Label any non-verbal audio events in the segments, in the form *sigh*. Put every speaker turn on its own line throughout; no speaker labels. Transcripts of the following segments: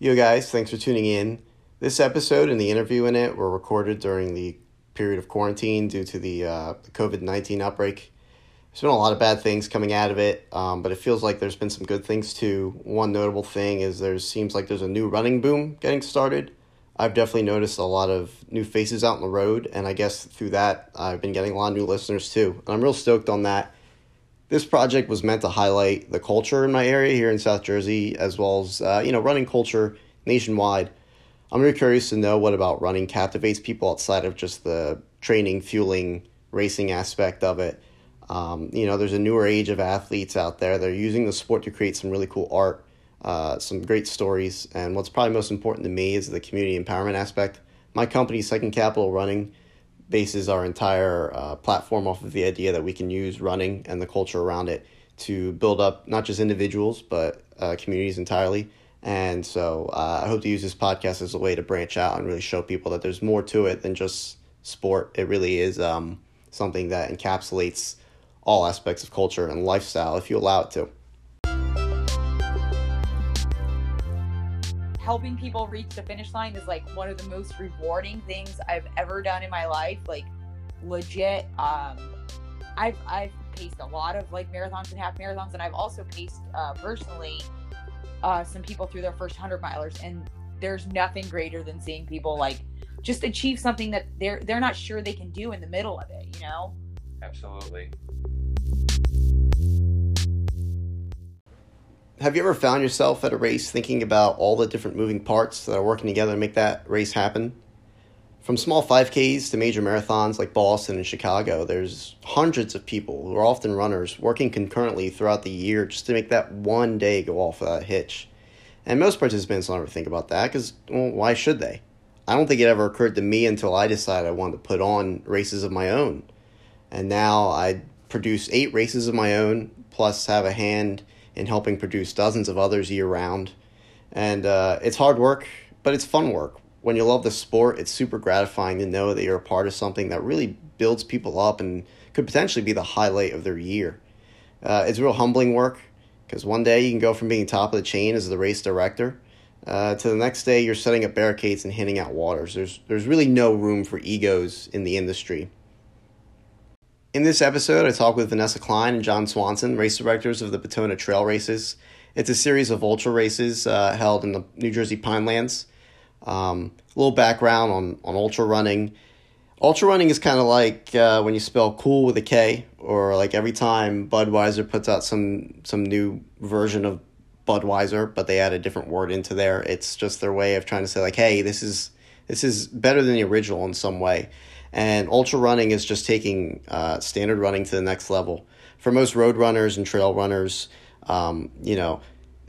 Yo, guys, thanks for tuning in. This episode and the interview in it were recorded during the period of quarantine due to the, uh, COVID 19 outbreak. There's been a lot of bad things coming out of it, um, but it feels like there's been some good things too. One notable thing is there seems like there's a new running boom getting started. I've definitely noticed a lot of new faces out on the road, and I guess through that, I've been getting a lot of new listeners too. And I'm real stoked on that. This project was meant to highlight the culture in my area here in South Jersey, as well as uh, you know running culture nationwide. I'm really curious to know what about running captivates people outside of just the training, fueling, racing aspect of it. Um, you know, there's a newer age of athletes out there. They're using the sport to create some really cool art, uh, some great stories, and what's probably most important to me is the community empowerment aspect. My company, Second Capital Running, bases our entire uh, platform off of the idea that we can use running and the culture around it to build up not just individuals but uh, communities entirely. And so uh, I hope to use this podcast as a way to branch out and really show people that there's more to it than just sport. It really is um, something that encapsulates all aspects of culture and lifestyle if you allow it to.
Helping people reach the finish line is like one of the most rewarding things I've ever done in my life. Like legit, um, I've I've paced a lot of like marathons and half marathons, and I've also paced uh, personally uh, some people through their first hundred milers, and there's nothing greater than seeing people like just achieve something that they're they're not sure they can do in the middle of it. You know.
Absolutely.
Have you ever found yourself at a race thinking about all the different moving parts that are working together to make that race happen? From small 5Ks to major marathons like Boston and Chicago, there's hundreds of people who are often runners working concurrently throughout the year just to make that one day go off without a hitch. And most participants don't ever think about that because, well, why should they? I don't think it ever occurred to me until I decided I wanted to put on races of my own. And now I produce eight races of my own, plus have a hand in helping produce dozens of others year round. And uh, it's hard work, but it's fun work. When you love the sport, it's super gratifying to know that you're a part of something that really builds people up and could potentially be the highlight of their year. Uh, it's real humbling work because one day you can go from being top of the chain as the race director uh, to the next day you're setting up barricades and handing out waters. There's there's really no room for egos in the industry. In this episode, I talk with Vanessa Kline and John Swanson, race directors of the Batona Trail Races. It's a series of ultra races uh, held in the New Jersey Pinelands. Um, a little background on, on ultra running. Ultra running is kind of like uh, when you spell cool with a K, or like every time Budweiser puts out some some new version of Budweiser, but they add a different word into there. It's just their way of trying to say like, hey, this is this is better than the original in some way. And ultra running is just taking uh, standard running to the next level. For most road runners and trail runners, um, you know,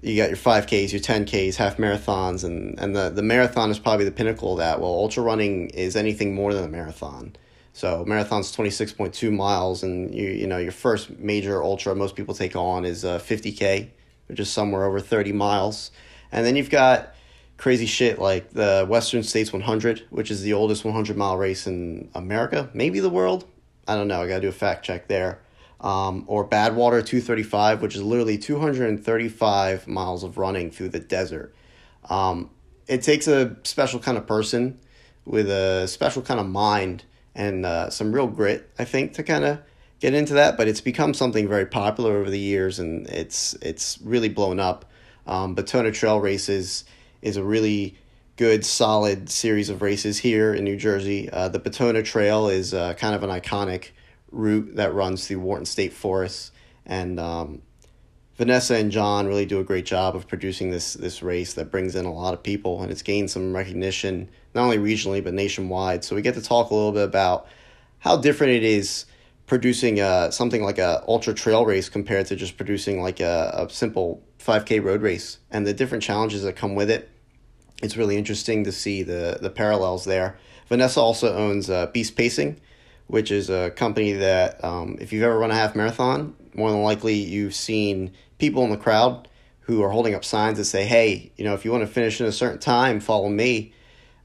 you got your 5Ks, your 10Ks, half marathons, and, and the, the marathon is probably the pinnacle of that. Well, ultra running is anything more than a marathon. So marathon's 26.2 miles, and you you know your first major ultra most people take on is uh, 50K, which is somewhere over 30 miles. And then you've got crazy shit like the Western States 100, which is the oldest 100 mile race in America, maybe the world. I don't know. I got to do a fact check there. Um, or Badwater 235, which is literally 235 miles of running through the desert. Um, it takes a special kind of person with a special kind of mind and uh, some real grit, I think, to kind of get into that. But it's become something very popular over the years, and it's it's really blown up. Um, Batona Trail races is a really good, solid series of races here in New Jersey. Uh, the Batona Trail is uh, kind of an iconic route that runs through Wharton State Forest, and um, Vanessa and John really do a great job of producing this this race that brings in a lot of people, and it's gained some recognition not only regionally but nationwide. So we get to talk a little bit about how different it is producing uh, something like a ultra trail race compared to just producing like a, a simple 5k road race and the different challenges that come with it it's really interesting to see the the parallels there. Vanessa also owns uh, Beast Pacing, which is a company that um, if you've ever run a half marathon, more than likely you've seen people in the crowd who are holding up signs that say, "Hey, you know, if you want to finish in a certain time, follow me."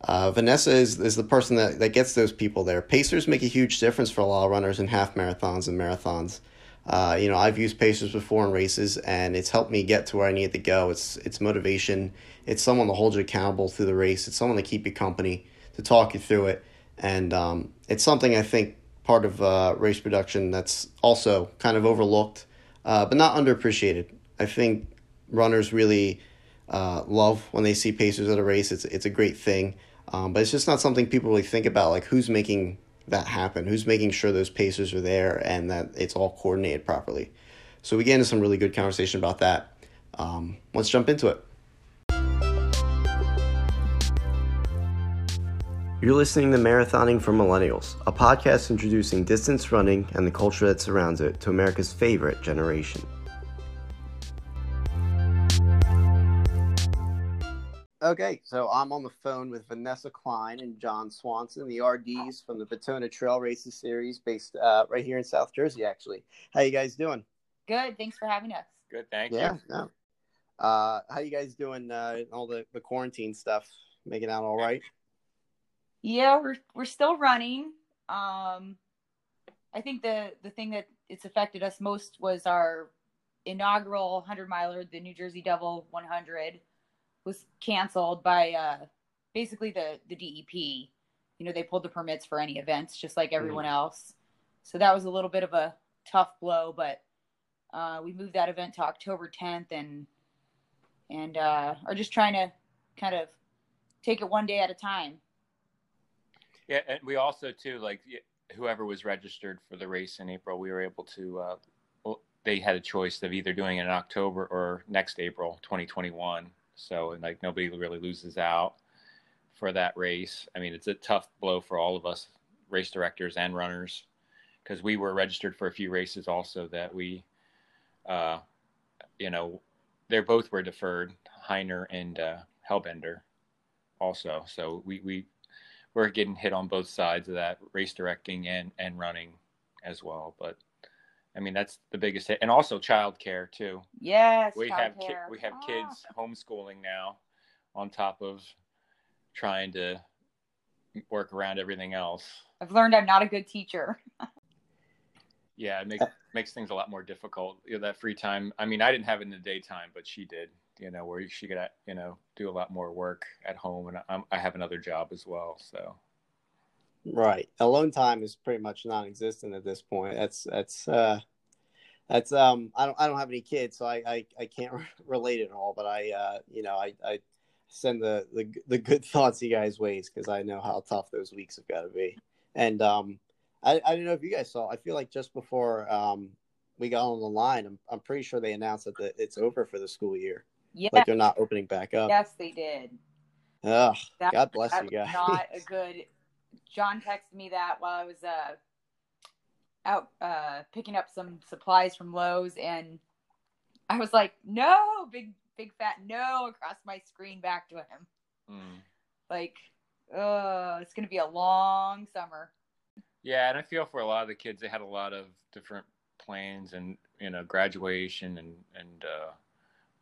Uh, Vanessa is, is the person that, that gets those people there. Pacers make a huge difference for a lot of runners in half marathons and marathons. Uh, you know, I've used pacers before in races, and it's helped me get to where I need to go. It's it's motivation. It's someone to hold you accountable through the race. It's someone to keep you company, to talk you through it, and um, it's something I think part of uh, race production that's also kind of overlooked, uh, but not underappreciated. I think runners really uh, love when they see pacers at a race. It's it's a great thing, um, but it's just not something people really think about. Like who's making that happen? Who's making sure those pacers are there and that it's all coordinated properly? So we get into some really good conversation about that. Um, let's jump into it. You're listening to Marathoning for Millennials, a podcast introducing distance running and the culture that surrounds it to America's favorite generation. Okay, so I'm on the phone with Vanessa Kline and John Swanson, the RDs from the Batona Trail Races series, based uh, right here in South Jersey. Actually, how you guys doing?
Good. Thanks for having us.
Good. Thank
yeah,
you.
no. Uh, how you guys doing? Uh, all the the quarantine stuff, making out all right?
Yeah, we're we're still running. Um, I think the the thing that it's affected us most was our inaugural 100 miler, the New Jersey Devil 100 was canceled by uh, basically the the DEP. You know, they pulled the permits for any events, just like everyone
Mm-hmm.
else. So that was a little bit of a tough blow, but uh, we moved that event to October 10th, and and uh, are just trying to kind of take it one day at a time.
Yeah, and we also too like whoever was registered for the race in April, we were able to. Uh, they had a choice of either doing it in October or next April, 2021. So like nobody really loses out for that race. I mean, it's a tough blow for all of us, race directors and runners, because we were registered for a few races also that we, uh, you know, they both were deferred, Hyner and uh, Hellbender, also. So we we we're getting hit on both sides of that race directing and and running as well. But i mean that's the biggest hit. And also childcare too.
Yes,
we have ki- we have
Ah.
kids homeschooling now on top of trying to work around everything else.
I've learned I'm not a good teacher. *laughs*
yeah it makes makes things a lot more difficult. You know that free time i mean i didn't have it in the daytime but she did you know where she could you know do a lot more work at home and I'm, i have another job as well so
Right. Alone time is pretty much non-existent at this point. That's that's uh, that's um. I don't I don't have any kids, so I I, I can't *laughs* relate at all. But I uh you know I I send the the the good *laughs* thoughts you guys ways because I know how tough those weeks have got to be. And um, I I don't know if you guys saw. I feel like just before um we got on the line, I'm I'm pretty sure they announced that the, it's over for the school year.
Yeah,
Like they're not opening back up.
yes, they did.
Ugh,
That-
God bless
that
you
was
guys.
not a *laughs* good. John texted me that while I was uh out uh picking up some supplies from Lowe's, and I was like, "No, big big fat no!" across my screen back to him.
mm.
Like, uh, it's gonna be a long summer.
Yeah, and I feel for a lot of the kids, they had a lot of different plans and you know graduation and and uh,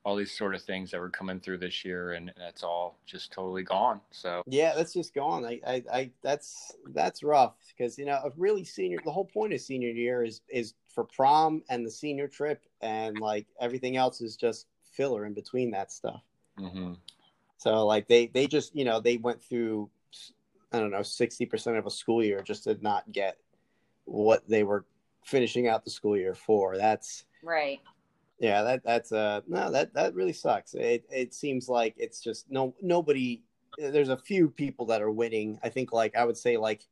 all these sort of things that were coming through this year, and that's all just totally gone. So
Yeah, that's just gone. I, I, I that's that's rough because you know, a really senior. The whole point of senior year is is for prom and the senior trip, and like everything else is just filler in between that stuff.
hmm
So like they they just you know they went through I don't know sixty percent of a school year just to not get what they were finishing out the school year for. That's
Right.
Yeah, that that's uh no that that really sucks. It it seems like it's just no nobody. There's a few people that are winning. I think like I would say like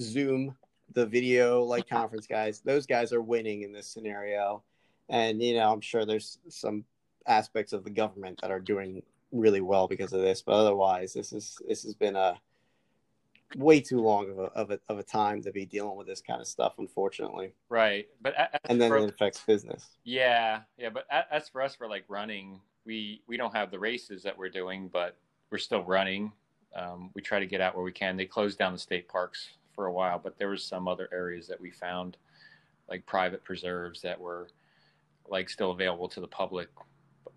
Zoom, the video like *laughs* conference guys. Those guys are winning in this scenario, and you know I'm sure there's some aspects of the government that are doing really well because of this. But otherwise, this is this has been a way too long of a of a, of a time to be dealing with this kind of stuff, unfortunately.
right. But
And then
for-
it affects business.
yeah, yeah. But as for us, for like running, we we don't have the races that we're doing, but we're still running. Um, we try to get out where we can. They closed down the state parks for a while, but there was some other areas that we found, like private preserves that were like still available to the public,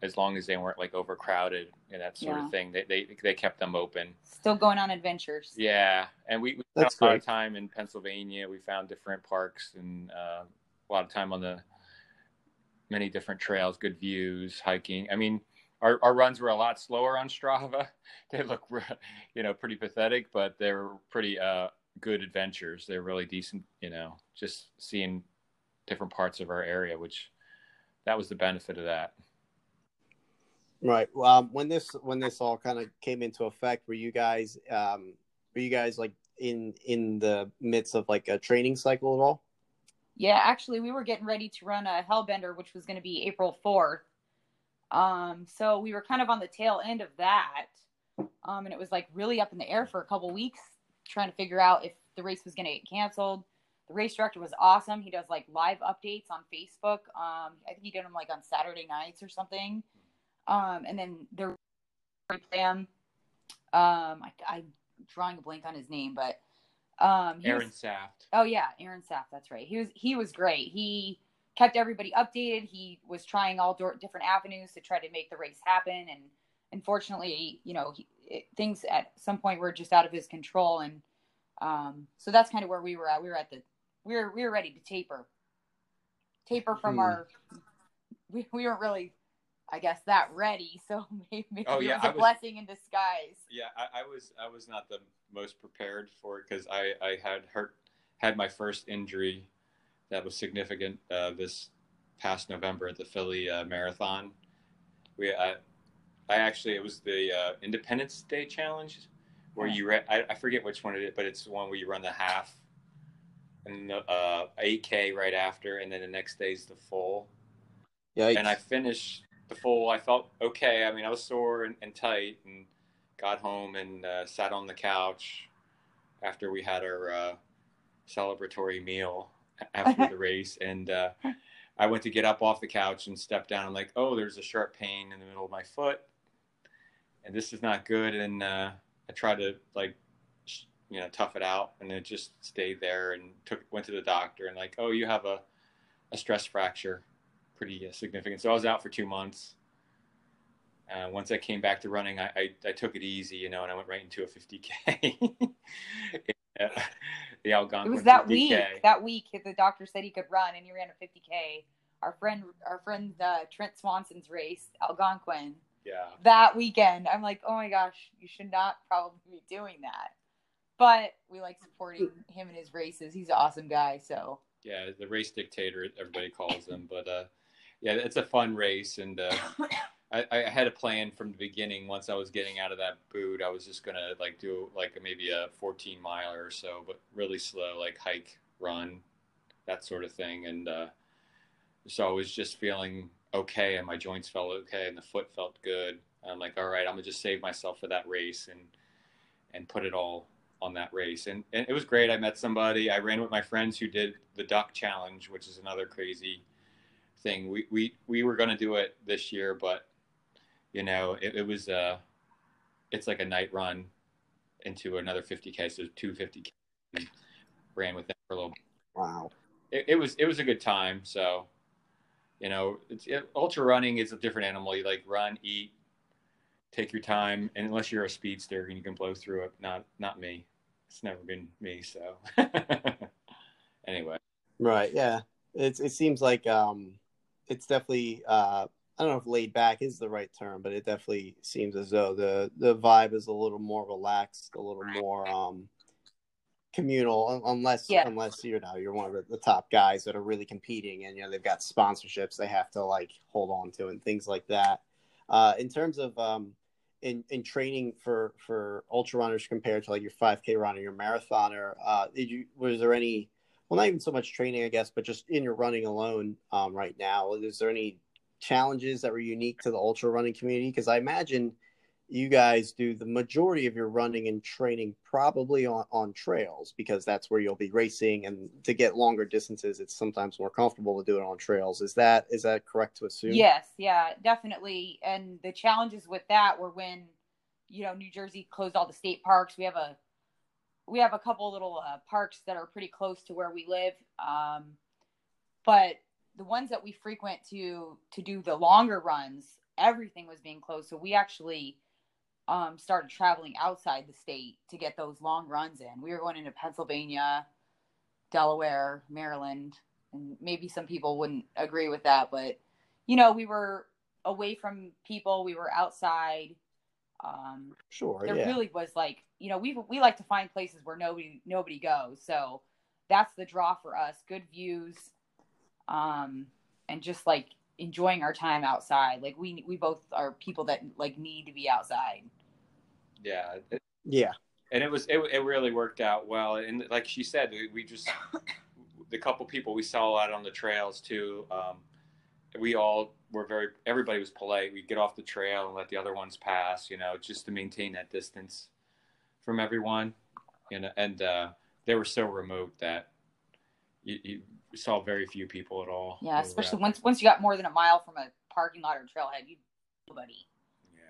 as long as they weren't like overcrowded and that sort
Yeah.
of thing. They, they they kept them open.
Still going on adventures.
Yeah, and we, we spent a lot of time in Pennsylvania. We found different parks and uh, a lot of time on the many different trails, good views, hiking. I mean, our, our runs were a lot slower on Strava. *laughs* They look, you know, pretty pathetic, but they were pretty uh, good adventures. They're really decent, you know, just seeing different parts of our area, which that was the benefit of that.
Right. Um, when this when this all kind of came into effect, were you guys um, were you guys like in in the midst of like a training cycle at all?
Yeah, actually, we were getting ready to run a Hellbender, which was going to be April fourth. Um, so we were kind of on the tail end of that, um, and it was like really up in the air for a couple weeks, trying to figure out if the race was going to get canceled. The race director was awesome. He does like live updates on Facebook. Um, I think he did them like on Saturday nights or something. Um, and then the plan, um, I, I'm drawing a blank on his name, but um,
Aaron was, Saft.
Oh yeah, Aaron Saft. That's right. He was he was great. He kept everybody updated. He was trying all different avenues to try to make the race happen, and unfortunately, you know, he, it, things at some point were just out of his control, and um, so that's kind of where we were at. We were at the we were we were ready to taper, taper from hmm. our. We, we weren't really I guess that ready. *laughs* So maybe oh, yeah, it was a was, blessing in disguise.
Yeah, I, I, was I was not the most prepared for it because I I had hurt had my first injury that was significant uh, this past November at the Philly uh, Marathon. We I, I actually it was the uh, Independence Day Challenge where you re- I, I forget which one it is, but it's the one where you run the half and the uh, 8K right after, and then the next day is the full. Yeah, and I finished the full. I felt okay. I mean, I was sore and, and tight, and got home and uh, sat on the couch after we had our uh, celebratory meal after the *laughs* race, and uh, I went to get up off the couch and step down. I'm like, oh, there's a sharp pain in the middle of my foot, and this is not good. And uh, I tried to like, you know, tough it out, and it just stayed there. And took went to the doctor, and like, oh, you have a a stress fracture pretty uh, significant. So I was out for two months. Uh, once I came back to running, I, I, I, took it easy, you know, and I went right into a 50K. the Algonquin.
It was that 50K. week. That week, the doctor said he could run, and he ran a 50K. Our friend, our friend uh, Trent Swanson's race, Algonquin.
Yeah.
That weekend, I'm like, oh my gosh, you should not probably be doing that. But we like supporting him in his races. He's an awesome guy. So.
Yeah, the race dictator, everybody calls him. But uh, yeah, it's a fun race, and uh, *coughs* I, I, had a plan from the beginning. Once I was getting out of that boot, I was just gonna like do like maybe a 14 mile or so, but really slow, like hike, run, that sort of thing. And uh, so I was just feeling okay, and my joints felt okay, and the foot felt good. I'm like, all right, I'm gonna just save myself for that race and and put it all on that race. And, and it was great. I met somebody. I ran with my friends who did the duck challenge, which is another crazy thing. We we we were going to do it this year, but you know, it, it was uh it's like a night run into another 50k, so two 50k. ran with them for a little.
Wow.
It, it, was it was a good time. So, you know, it's it, ultra running is a different animal. You like run, eat, take your time, and unless you're a speedster and you can blow through it, not not me. It's never been me. So, *laughs* anyway.
Right. Yeah. It's it seems like um it's definitely uh, I don't know if laid back is the right term, but it definitely seems as though the the vibe is a little more relaxed, a little more um, communal, unless yeah. unless you know you're one of the, the, top guys that are really competing, and you know they've got sponsorships they have to like hold on to and things like that. Uh, in terms of um, in in training for for ultra runners compared to like your 5K runner, your marathoner, uh, did you was there any well, not even so much training, I guess, but just in your running alone um, right now. Is there any challenges that were unique to the ultra running community? Because I imagine you guys do the majority of your running and training probably on, on trails because that's where you'll be racing and to get longer distances it's sometimes more comfortable to do it on trails is that is that correct to assume
yes yeah definitely and the challenges with that were when you know new jersey closed all the state parks we have a we have a couple little uh, parks that are pretty close to where we live um, but the ones that we frequent to to do the longer runs everything was being closed. So we actually um, started traveling outside the state to get those long runs in. We were going into pennsylvania delaware maryland and maybe some people wouldn't agree with that but you know, we were away from people, we were outside. Um,
Sure.
there
yeah.
really was like, you know, we we like to find places where nobody nobody goes. So that's the draw for us. Good views, um, and just like enjoying our time outside. Like we we both are people that like need to be outside.
Yeah,
yeah.
and it was it, it really worked out well. And like she said, we, we just *coughs* the couple people we saw out on the trails too. Um, we all were very everybody was polite. We'd get off the trail and let the other ones pass, you know, just to maintain that distance from everyone. You know, and uh, they were so remote that you, you saw very few people at all.
Yeah,
who
especially
out
once once you got more than a mile from a parking lot or trailhead, you nobody.
Yeah.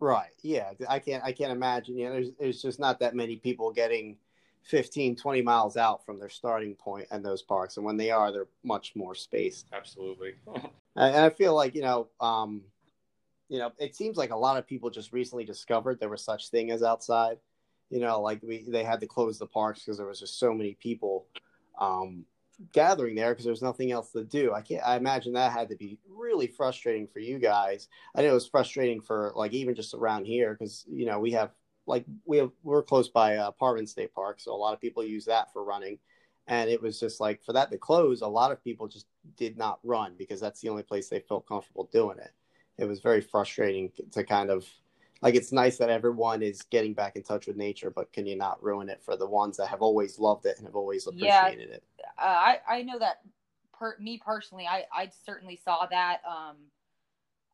Right. Yeah. I can't. I can't imagine. You know, there's there's just not that many people getting 15, 20 miles out from their starting point in those parks, and when they are, they're much more spaced.
Absolutely. *laughs*
And I feel like you know, um, you know, it seems like a lot of people just recently discovered there was such thing as outside. You know, like we they had to close the parks because there was just so many people um, gathering there because there was nothing else to do. I can't. I imagine that had to be really frustrating for you guys. I know it was frustrating for like even just around here because you know we have like we have we're close by uh, Parvin State Park, so a lot of people use that for running. And it was just like for that to close, a lot of people just did not run because that's the only place they felt comfortable doing it. It was very frustrating to kind of like it's nice that everyone is getting back in touch with nature, but can you not ruin it for the ones that have always loved it and have always
Yeah.
appreciated it?
Uh, I I know that per me personally, I I certainly saw that. Um,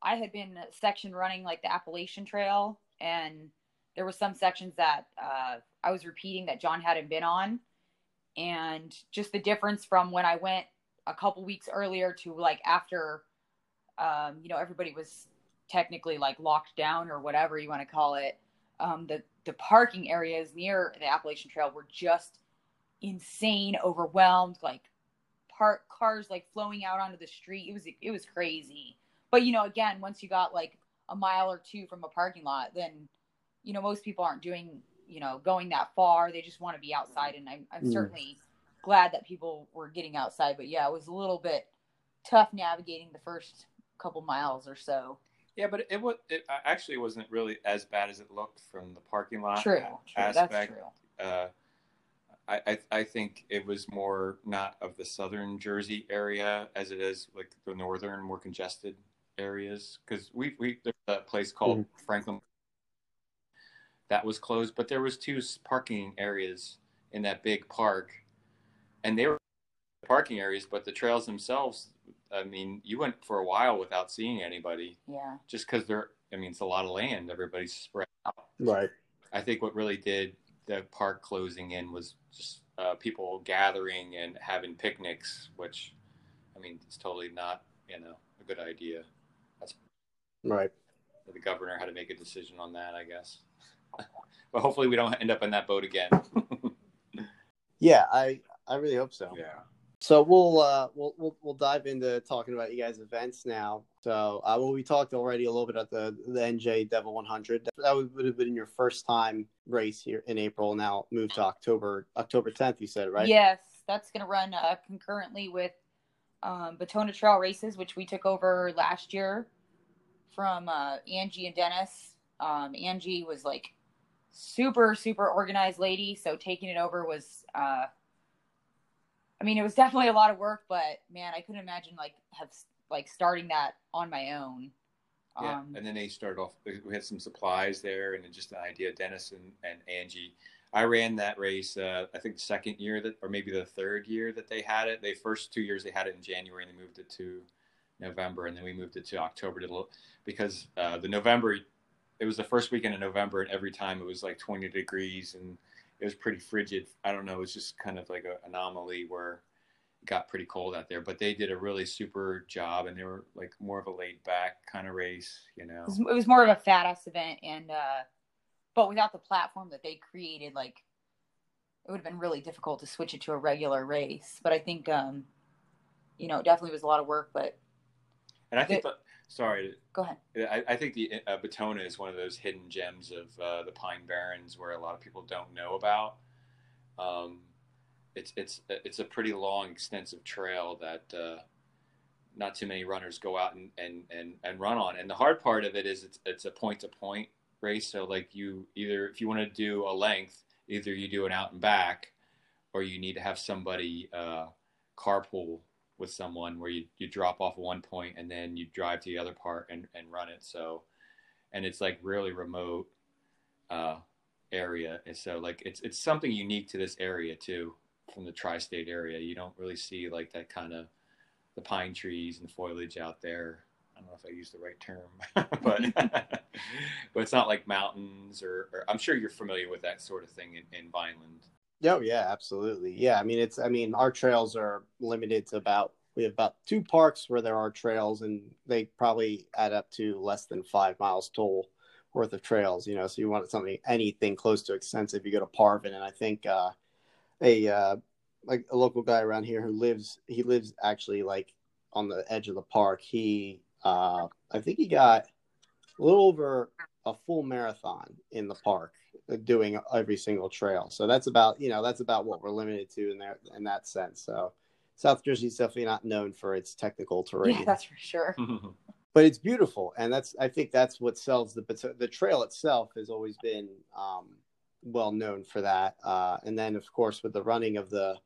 I had been section running like the Appalachian Trail, and there were some sections that uh, I was repeating that John hadn't been on, and just the difference from when I went a couple weeks earlier to like after, um, you know, everybody was technically like locked down or whatever you want to call it. Um, the the parking areas near the Appalachian Trail were just insane, overwhelmed, like park cars like flowing out onto the street. It was it was crazy. But you know, again, once you got like a mile or two from a parking lot, then you know most people aren't doing you know going that far. They just want to be outside, and I'm I'm
Mm.
certainly glad that people were getting outside. But yeah, it was a little bit tough navigating the first couple miles or so.
Yeah, but it was it actually wasn't really as bad as it looked from the parking lot.
True, true, that's true.
Uh, I, I I think it was more not of the southern Jersey area as it is like the northern, more congested areas. Because we we there's a place called Franklin that was closed, but there was two parking areas in that big park, and they were parking areas, but the trails themselves. I mean, you went for a while without seeing anybody
Yeah,
just because they're i mean it's a lot of land everybody's spread out
Right.
i think what really did the park closing in was just uh, people gathering and having picnics which i mean it's totally not you know a good idea
Right.
the governor had to make a decision on that i guess *laughs* but hopefully we don't end up in that boat again *laughs*
Yeah, I I really hope so.
yeah
So we'll uh we'll we'll we'll dive into talking about you guys' events now. So uh, well, we talked already a little bit about the the NJ Devil 100. That would, would have been your first time race here in April. Now moved to October October 10th. You said right?
Yes, that's going to run uh, concurrently with um, Batona Trail Races, which we took over last year from uh, Angie and Dennis. Um, Angie was like super, super organized lady, so taking it over was, uh, I mean, it was definitely a lot of work, but man, I couldn't imagine like have like starting that on my own.
Yeah,
Um,
and then they started off. We had some supplies there, and then just an idea. Dennis and, and Angie. I ran that race. Uh, I think the second year that, or maybe the third year that they had it. They first two years they had it in January, and they moved it to November, and then we moved it to October to because uh, the November. It was the first weekend in November, and every time it was like 20 degrees, and it was pretty frigid. I don't know. It was just kind of like an anomaly where it got pretty cold out there. But they did a really super job, and they were like more of a laid back kind of race, you know.
it was, more of a fat ass event and uh but without the platform that they created like it would have been really difficult to switch it to a regular race but i think um you know it definitely was a lot of work but
And I think, the, sorry,
go ahead
I, I think the uh, Batona is one of those hidden gems of uh, the Pine Barrens where a lot of people don't know about. Um, it's it's it's a pretty long, extensive trail that uh, not too many runners go out and, and, and, and run on. And the hard part of it is it's, it's a point to point race. So like you either, if you want to do a length, either you do an out and back or you need to have somebody uh, carpool with someone where you, you drop off one point and then you drive to the other part and, and run it. So, and it's like really remote uh, area. And so like, it's, it's something unique to this area too, from the tri-state area. You don't really see like that kind of the pine trees and foliage out there. I don't know if I use the right term, *laughs* but *laughs* but it's not like mountains or, or, I'm sure you're familiar with that sort of thing in, in Vineland.
Oh yeah, absolutely. Yeah, I mean it's I mean our trails are limited to about we have about two parks where there are trails and they probably add up to less than five miles total worth of trails. You know, so you want something anything close to extensive, you go to Parvin, and I think uh, a uh, like a local guy around here who lives he lives actually like on the edge of the park. He uh, I think he got a little over a full marathon in the park doing every single trail. So that's about you know that's about what we're limited to in there in that sense. So South Jersey's definitely not known for its technical terrain.
Yeah, that's for sure.
but it's beautiful, and that's I think that's what sells the the trail itself has always been um, well known for that. Uh, and then of course with the running of the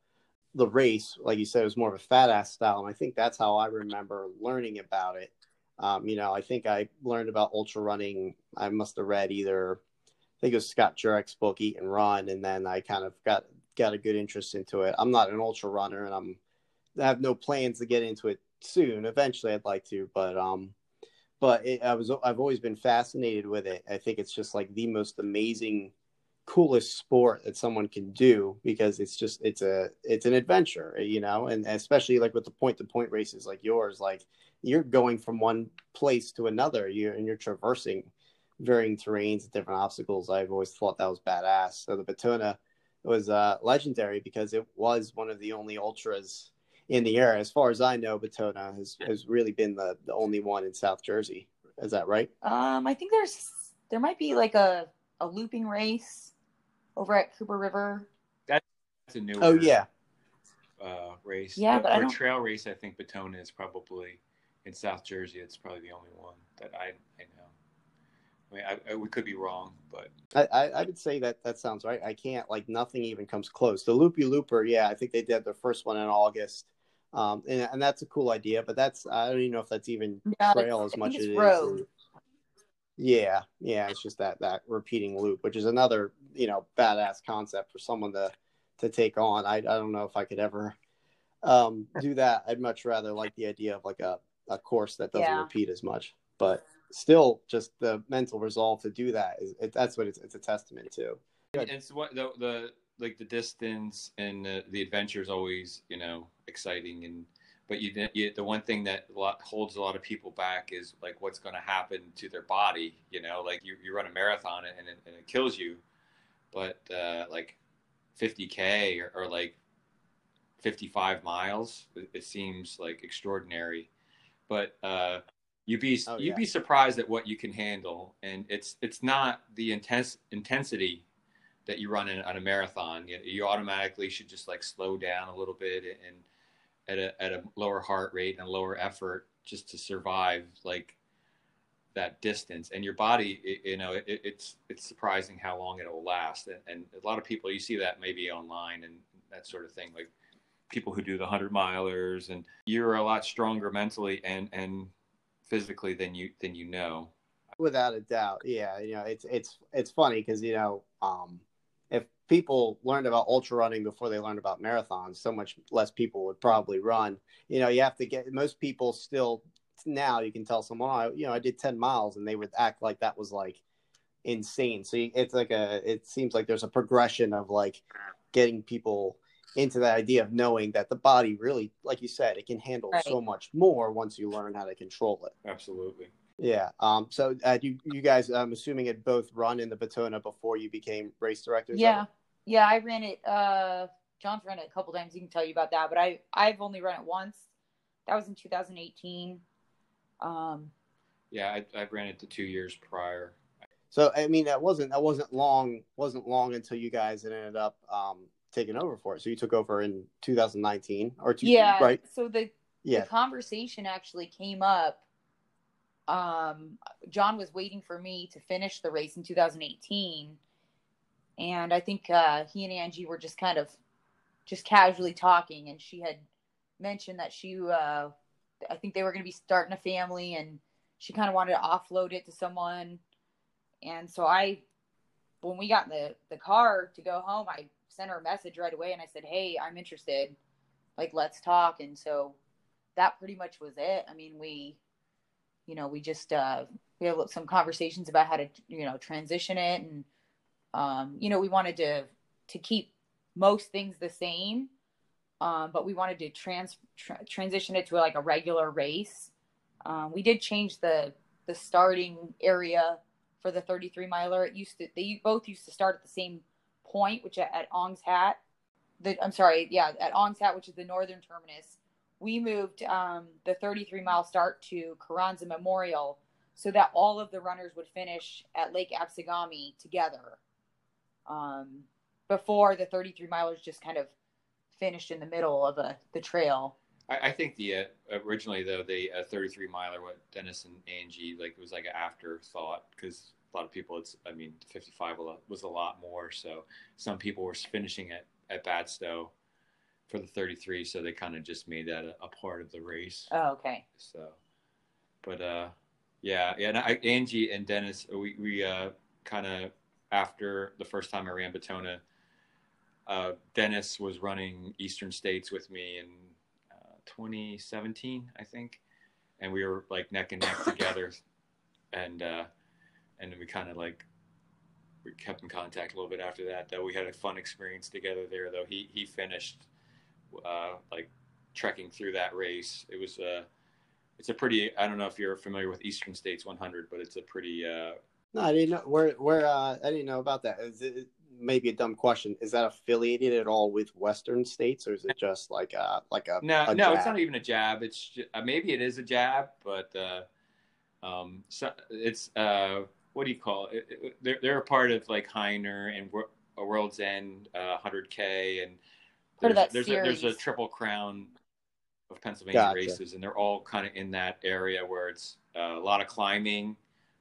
the race, like you said, it was more of a fat ass style, and I think that's how I remember learning about it. Um, you know, I think I learned about ultra running. I must have read either, I think it was Scott Jurek's book, Eat and Run, and then I kind of got got a good interest into it. I'm not an ultra runner, and I'm I have no plans to get into it soon. Eventually, I'd like to, but um, but it, I was I've always been fascinated with it. I think it's just like the most amazing coolest sport that someone can do because it's just it's a it's an adventure you know and especially like with the point to point races like yours like you're going from one place to another you and you're traversing varying terrains and different obstacles i've always thought that was badass so the Batona was uh, legendary because it was one of the only ultras in the area as far as i know Batona has, has really been the, the only one in south jersey is that right
um i think there's there might be like a a looping race over at Cooper River.
That's a new.
Oh yeah.
Uh, race.
Yeah, but, but
for trail race, I think Batona is probably in South Jersey. It's probably the only one that I I know. I mean, I, I, we could be wrong, but
I, I would say that that sounds right. I can't like nothing even comes close. The Loopy Looper, yeah, I think they did their first one in August, um, and, and that's a cool idea. But that's I don't even know if that's even trail as much as it is. Yeah, yeah, it's just that that repeating loop, which is another you know badass concept for someone to to take on. I I don't know if I could ever um, do that. I'd much rather like the idea of like a a course that doesn't yeah. repeat as much, but still, just the mental resolve to do that is it, that's what it's it's a testament to.
It's what the the like the distance and the, the adventure is always you know exciting and but you, you, the one thing that holds a lot of people back is like what's going to happen to their body you know like you, you run a marathon and it, and it kills you but uh, like 50k or, or, like 55 miles it, it, seems like extraordinary but uh, you'd be oh, you'd be surprised at what you can handle and it's it's not the intense intensity that you run in, on a marathon. You, you automatically should just like slow down a little bit and at a at a lower heart rate and a lower effort just to survive like that distance. And your body it, you know it, it's it's surprising how long it'll last. And, and, a lot of people you see that maybe online and that sort of thing like people who do the 100 milers and you're a lot stronger mentally and and physically than you than you know
without a doubt yeah you know it's it's it's funny because you know um if people learned about ultra running before they learned about marathons, so much less people would probably run. You know, you have to get most people still now you can tell someone, oh, you know, I did 10 miles and they would act like that was like insane. So it's like a, it seems like there's a progression of like getting people into that idea of knowing that the body really, like you said, it can handle right. so much more once you learn how to control it.
Absolutely.
Yeah. Um. So, uh, you you guys, I'm assuming, had both run in the Batona before you became race directors.
Yeah. Yeah, I ran it. Uh, John's run it a couple times. He can tell you about that, but I I've only run it once. That was in 2018. Um.
Yeah, I I ran it the two years prior.
So I mean, that wasn't that wasn't long wasn't long until you guys had ended up um taking over for it. So you took over in 2019 or two,
yeah,
right?
So the
Yeah.
the conversation actually came up. Um, John was waiting for me to finish the race in 2018, and I think uh, he and Angie were just kind of just casually talking, and she had mentioned that she, uh, I think they were going to be starting a family, and she kind of wanted to offload it to someone, and so I, when we got in the the car to go home, I sent her a message right away, and I said, "Hey, I'm interested, like let's talk," and so that pretty much was it. I mean, we, you know, we just uh, we had some conversations about how to, you know, transition it, and um, you know, we wanted to to keep most things the same, um, but we wanted to trans tra- transition it to like a regular race. Um, we did change the the starting area for the 33 miler. It used to they both used to start at the same point, which at, Ong's Hat. The I'm sorry, yeah, at Ong's Hat, which is the northern terminus we moved um, the 33 mile start to Carranza Memorial so that all of the runners would finish at Lake Absegami together. Um, before the 33 milers just kind of finished in the middle of a, the trail.
I, I think the uh, originally though the uh, 33 miler what Dennis and Angie like it was like an afterthought because a lot of people it's I mean 55 was a lot more so some people were finishing at at Batsto for the 33 so they kind of just made that a, a, part of the race.
Oh okay.
So but uh yeah yeah and I, angie and dennis we, we uh kind of after the first time i ran batona uh dennis was running eastern states with me in uh, 2017 i think and we were like neck and neck *coughs* together and uh and then we kind of like we kept in contact a little bit after that though we had a fun experience together there though he he finished uh, like trekking through that race. It was a, uh, it's a pretty. I don't know if you're familiar with Eastern States 100, but it's a pretty. Uh,
no, I didn't know where where uh, I didn't know about that. Is it maybe a dumb question? Is that affiliated at all with Western states, or is it just like a like a
no
a
no?
jab?
It's not even a jab. It's just, uh, maybe it is a jab, but uh, um, so it's uh, what do you call it? it, it they're they're a part of like Hyner and a World's End 100K and
part of that
there's. A, there's a triple crown of Pennsylvania
Gotcha.
races, and they're all kind of in that area where it's uh, a lot of climbing,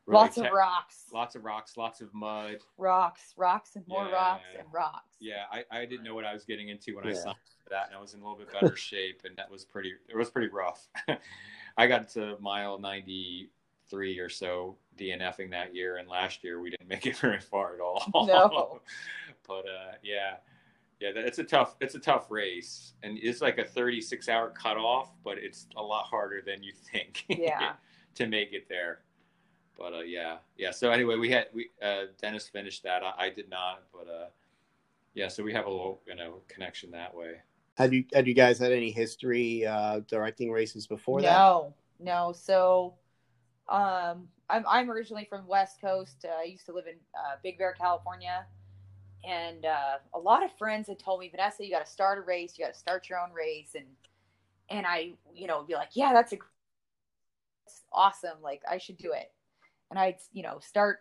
really
lots of rocks,
lots of rocks, lots of mud.
rocks, rocks, and more
Yeah.
rocks and rocks.
Yeah, I, I didn't know what I was getting into when I
Yeah.
signed for that, and I was in a little bit better *laughs* shape, and that was pretty. It was pretty rough. *laughs* I got to mile ninety three or so DNFing that year, and last year we didn't *laughs* make it very far at all. *laughs*
No. *laughs*
but uh, yeah, yeah, it's a tough. It's a tough race, and it's like a thirty six hour cutoff, but it's a lot harder than you think.
Yeah.
to make it there. But uh, yeah, yeah. So anyway, we had we uh, Dennis finished that. I, I did not, but uh, yeah. So we have a little you know connection that way.
Have you had you guys had any history uh, directing races before that?
no, no. So, um, I'm I'm originally from West Coast. Uh, I used to live in uh, Big Bear, California, and uh, a lot of friends had told me, Vanessa, you got to start a race. You got to start your own race, and and I, you know, be like, yeah, that's a that's awesome. Like I should do it, and I'd you know start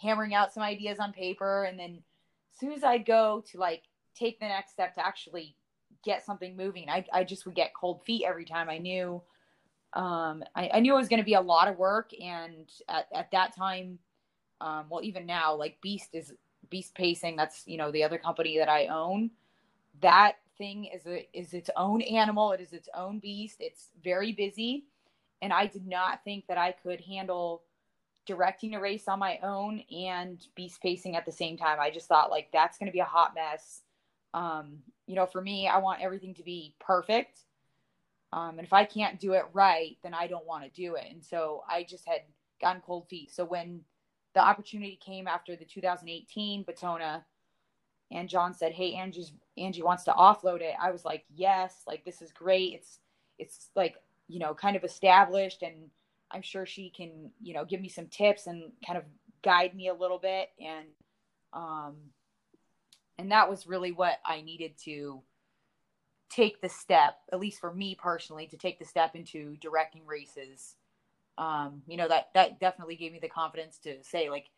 hammering out some ideas on paper, and then as soon as I'd go to like take the next step to actually get something moving, I I just would get cold feet every time. I knew um, I, I knew it was going to be a lot of work, and at, at that time, um, well, even now, like Beast is Beast Pacing. That's you know the other company that I own. That thing is a, is its own animal. It is its own beast. It's very busy, and I did not think that I could handle directing a race on my own and Beast Pacing at the same time. I just thought like that's going to be a hot mess. Um, you know, for me, I want everything to be perfect. Um, and if I can't do it right, then I don't want to do it. And so I just had gotten cold feet. So when the opportunity came after the 2018 Batona, and John said, "Hey, Angie's Angie wants to offload it," I was like, "Yes, like this is great. It's it's like you know kind of established, and I'm sure she can you know give me some tips and kind of guide me a little bit." And um, and that was really what I needed to take the step, at least for me personally, to take the step into directing races. Um, you know that that definitely gave me the confidence to say like,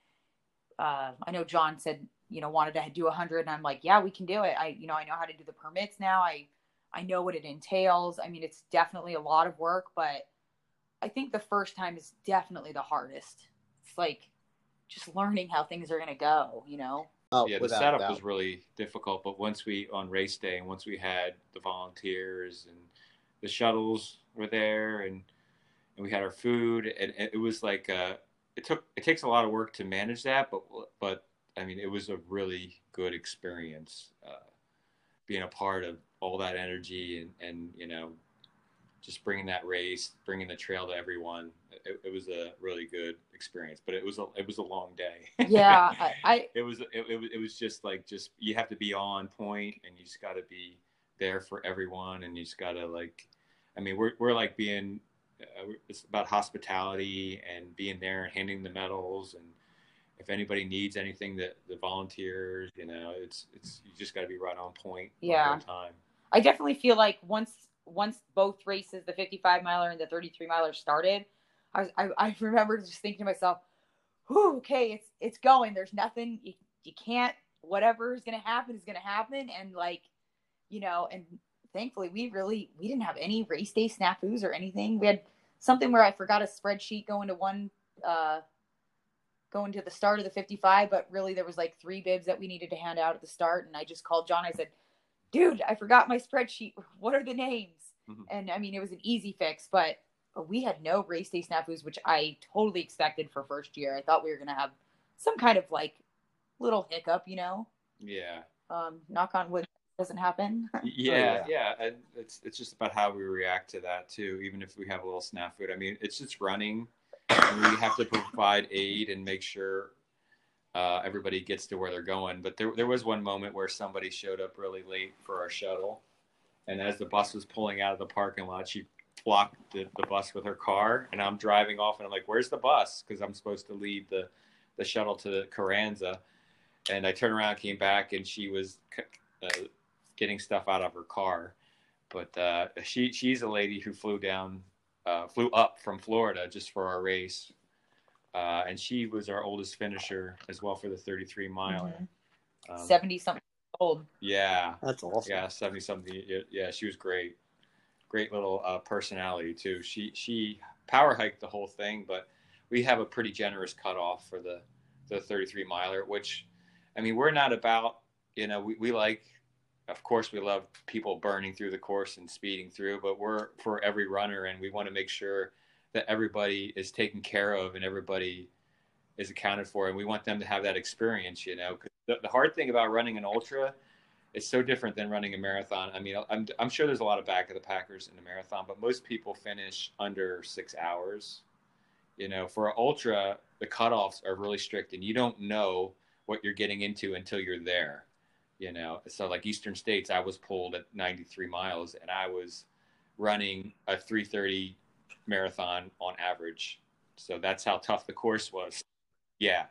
uh, I know John said you know wanted to do a hundred, and I'm like, yeah, we can do it. I you know I know how to do the permits now. I I know what it entails. I mean, it's definitely a lot of work, but I think the first time is definitely the hardest. It's like just learning how things are going to go, you know?
Oh, yeah, the setup was really difficult, but once we on race day and once we had the volunteers and the shuttles were there and and we had our food and, and it was like uh, it took it takes a lot of work to manage that, but but I mean it was a really good experience uh, being a part of all that energy and and you know just bringing that race, bringing the trail to everyone. It, it, was a really good experience, but it was a it was a long day. *laughs*
Yeah, I, I
it was it, it, it was just like just you have to be on point and you just got to be there for everyone and you just got to like I mean we're we're like being uh, it's about hospitality and being there and handing the medals and if anybody needs anything that the volunteers you know it's it's you just got to be right on point
yeah
time
i definitely feel like once once both races, the 55 miler and the 33 miler started, I, was, I, I *laughs* remember just thinking to myself, Whew, okay, it's it's going. There's nothing you, you can't. Whatever is gonna happen is gonna happen, and like, you know, and thankfully we really we didn't have any race day snafus or anything. We had something where I forgot a spreadsheet going to one uh going to the start of the 55, but really there was like three bibs that we needed to hand out at the start, and I just called John. I said, dude, I forgot my spreadsheet. *laughs* What are the names? Mm-hmm. And I mean, it was an easy fix, but we had no race day snafus, which I totally expected for first year. I thought we were going to have some kind of like little hiccup, you know?
Yeah.
Um, knock on wood doesn't happen. *laughs*
yeah, yeah. yeah. it's, it's just about how we react to that too. Even if we have a little snafu, I mean, it's just running and we have to provide aid and make sure uh, everybody gets to where they're going. But there, there was one moment where somebody showed up really late for our shuttle. And as the bus was pulling out of the parking lot, she blocked the, the bus with her car. And I'm driving off and I'm like, where's the bus? Because I'm supposed to lead the, the shuttle to Carranza. And I turned around, came back, and she was uh, getting stuff out of her car. But uh, she she's a lady who flew down, uh, flew up from Florida just for our race uh, and she was our oldest finisher as well for the 33 mile.
Mm-hmm. Um, 70 something old.
Yeah.
That's awesome.
Yeah, 70 something. Yeah, she was great. Great little uh, personality too. She she power hiked the whole thing, but we have a pretty generous cutoff for the the 33 miler, which I mean, we're not about, you know, we, we like of course we love people burning through the course and speeding through, but we're for every runner and we want to make sure that everybody is taken care of and everybody is accounted for and we want them to have that experience you know? The, the, hard thing about running an ultra is so different than running a marathon. I mean I'm, I'm sure there's a lot of back of the packers in the marathon but most people finish under six hours. You know for an ultra the cutoffs are really strict and you don't know what you're getting into until you're there you know? So like eastern states i was pulled at 93 miles and i was running a 330 marathon on average. So that's how tough the course was. Yeah.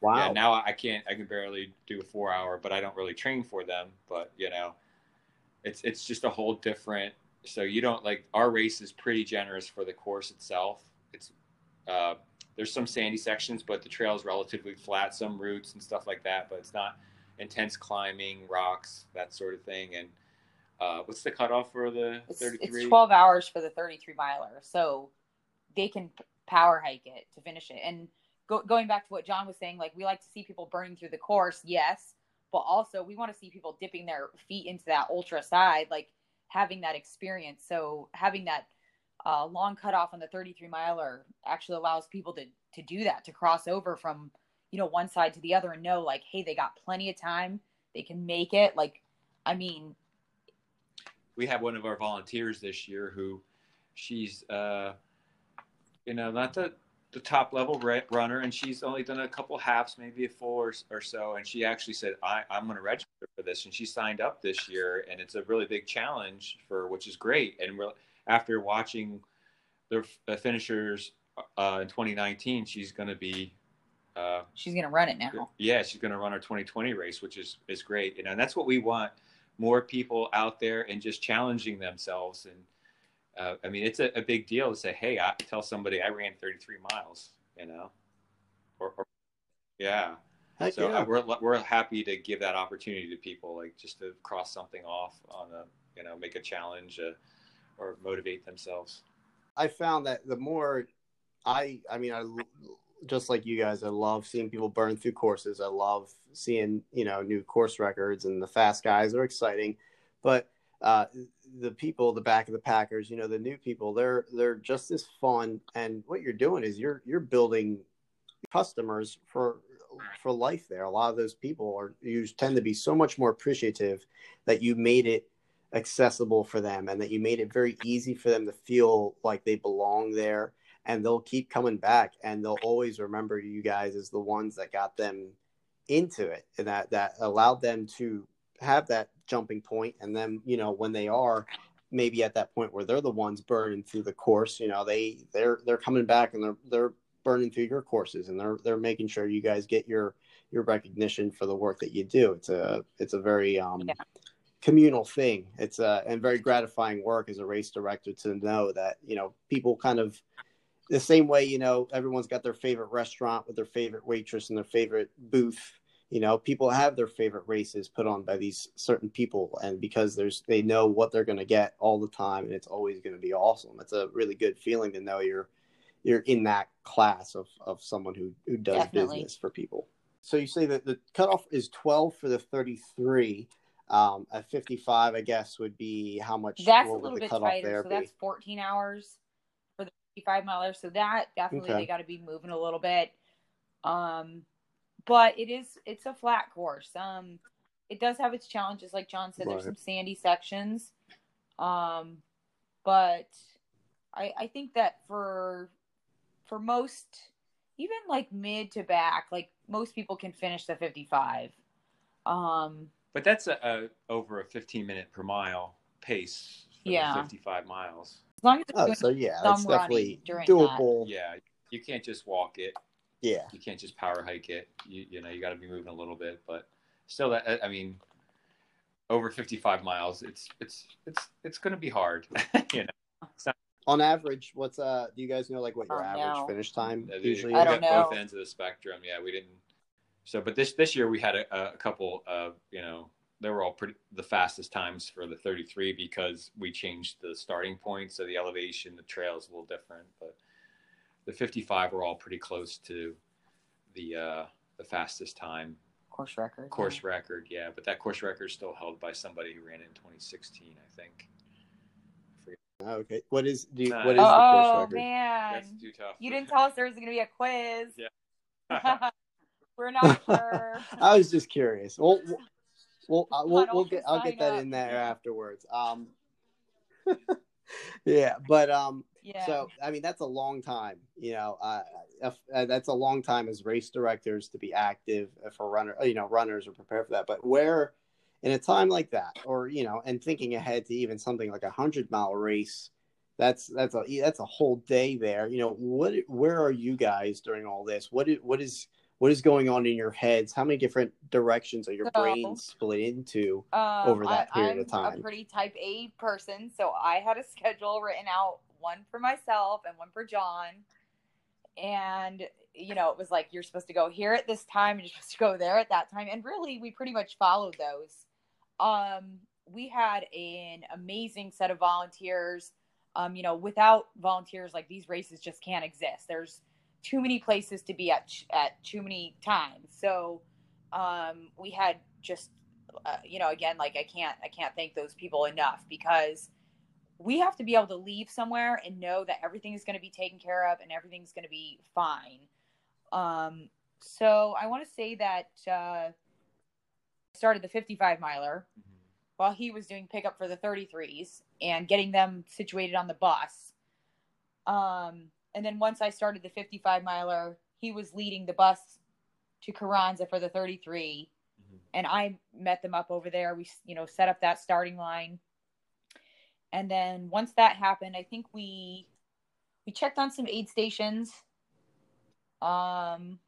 Wow.
Yeah, now I can't. I can barely do a four hour, but I don't really train for them. But you know, it's it's just a whole different. So you don't like our race is pretty generous for the course itself. It's uh, there's some sandy sections, but the trail is relatively flat. Some roots and stuff like that, but it's not intense climbing, rocks, that sort of thing. And uh, what's the cutoff for the
it's,
33?
It's 12 hours for the 33 miler. So they can power hike it to finish it. And go, going back to what John was saying, like we like to see people burning through the course, yes, but also we want to see people dipping their feet into that ultra side, like having that experience. So having that uh, long cutoff on the 33 miler actually allows people to to do that, to cross over from you know one side to the other and know like, hey, they got plenty of time, they can make it. Like, I mean,
we have one of our volunteers this year who she's uh, you know not the the top level runner and she's only done a couple halves maybe a full or, or so and she actually said I, i'm going to register for this and she signed up this year and it's a really big challenge for which is great and after watching the, the finishers uh, in 2019 she's going to be uh,
she's going to run it now.
Yeah she's going to run our 2020 race which is is great you know, and that's what we want more people out there and just challenging themselves. And uh, I mean, it's a, a, big deal to say, "Hey, I tell somebody I ran 33 miles," you know, or, or yeah. Heck so uh, yeah. we're we're happy to give that opportunity to people, like just to cross something off on a you know make a challenge uh, or motivate themselves.
I found that the more I, I mean, I just like you guys, I love seeing people burn through courses. I love seeing you know new course records, and the fast guys are exciting, but uh, the people, the back of the Packers, you know, the new people, they're they're just as fun. And what you're doing is you're you're building customers for for life. There, a lot of those people are you tend to be so much more appreciative that you made it accessible for them and that you made it very easy for them to feel like they belong there and they'll keep coming back and they'll always remember you guys as the ones that got them into it and that that allowed them to have that jumping point and then you know when they are maybe at that point where they're the ones burning through the course you know they they're they're coming back and they're they're burning through your courses and they're they're making sure you guys get your your recognition for the work that you do it's a it's a very um yeah. communal thing it's a and very gratifying work as a race director to know that you know people kind of the same way you know everyone's got their favorite restaurant with their favorite waitress and their favorite booth. You know people have their favorite races put on by these certain people and because there's they know what they're going to get all the time and it's always going to be awesome. It's a really good feeling to know you're you're in that class of of someone who who does Definitely. business for people. So you say that the cutoff is 12 for the 33 um at 55 i guess would be how much
that's a little bit tighter so be? that's 14 hours for 55 milers so that definitely okay. they got to be moving a little bit um but it is it's a flat course. Um, it does have its challenges, like John said. Right. There's some sandy sections, um, but I I think that for for most, even like mid to back, like most people can finish the 55. Um,
but that's a, a over a 15 minute per mile pace. yeah, 55 miles.
As long as
oh, so yeah, that's definitely doable.
That. Yeah, you can't just walk it.
Yeah.
You can't just power hike it. You, you know, you got to be moving a little bit, but still that, I mean, over 55 miles, it's, it's, it's, it's going to be hard, *laughs* you know. Not...
On average, what's, uh, do you guys know like what your average know. finish time
yeah,
usually
I don't know. both ends of the spectrum. Yeah. We didn't. So, but this, this year we had a, a couple of, you know, they were all pretty the fastest times for the 33 because we changed the starting point so the elevation the trail is a little different but the 55 were all pretty close to the uh, the fastest time
course record.
Course yeah. record, yeah, but that course record is still held by somebody who ran it in 2016, I think.
I okay, what is do you, what is oh, the course record?
Oh man, you didn't tell us there was going to be a quiz.
Yeah. *laughs*
We're not sure. *laughs*
I was just curious. We'll we'll we'll, we'll, we'll get I'll get that up. in there afterwards. Um, *laughs* yeah, but um, yeah. So I mean, that's a long time. You know, uh, if, uh, that's a long time as race directors to be active for runner. You know, runners are prepared for that. But where, in a time like that, or you know, and thinking ahead to even something like a hundred mile race, that's that's a that's a whole day there. You know, what where are you guys during all this? What is, what is what is going on in your heads? How many different directions are your so, brains split into um, over that I, period
I'm
of time?
I'm a pretty type A person, so I had a schedule written out one for myself and one for John. And, you know, it was like, you're supposed to go here at this time and you're supposed to go there at that time. And really, we pretty much followed those. Um, we had an amazing set of volunteers. Um, you know, without volunteers, like these races just can't exist. There's too many places to be at at too many times. So um, we had just, uh, you know, again, like I can't I can't thank those people enough because we have to be able to leave somewhere and know that everything is going to be taken care of and everything's going to be fine. Um, so I want to say that uh, started the 55 miler mm-hmm. while he was doing pickup for the 33s and getting them situated on the bus. Um, and then once I started the 55 miler, he was leading the bus to Carranza for the 33. Mm-hmm. And I met them up over there. We, you know, set up that starting line and then once that happened, I think we we checked on some aid stations. Um,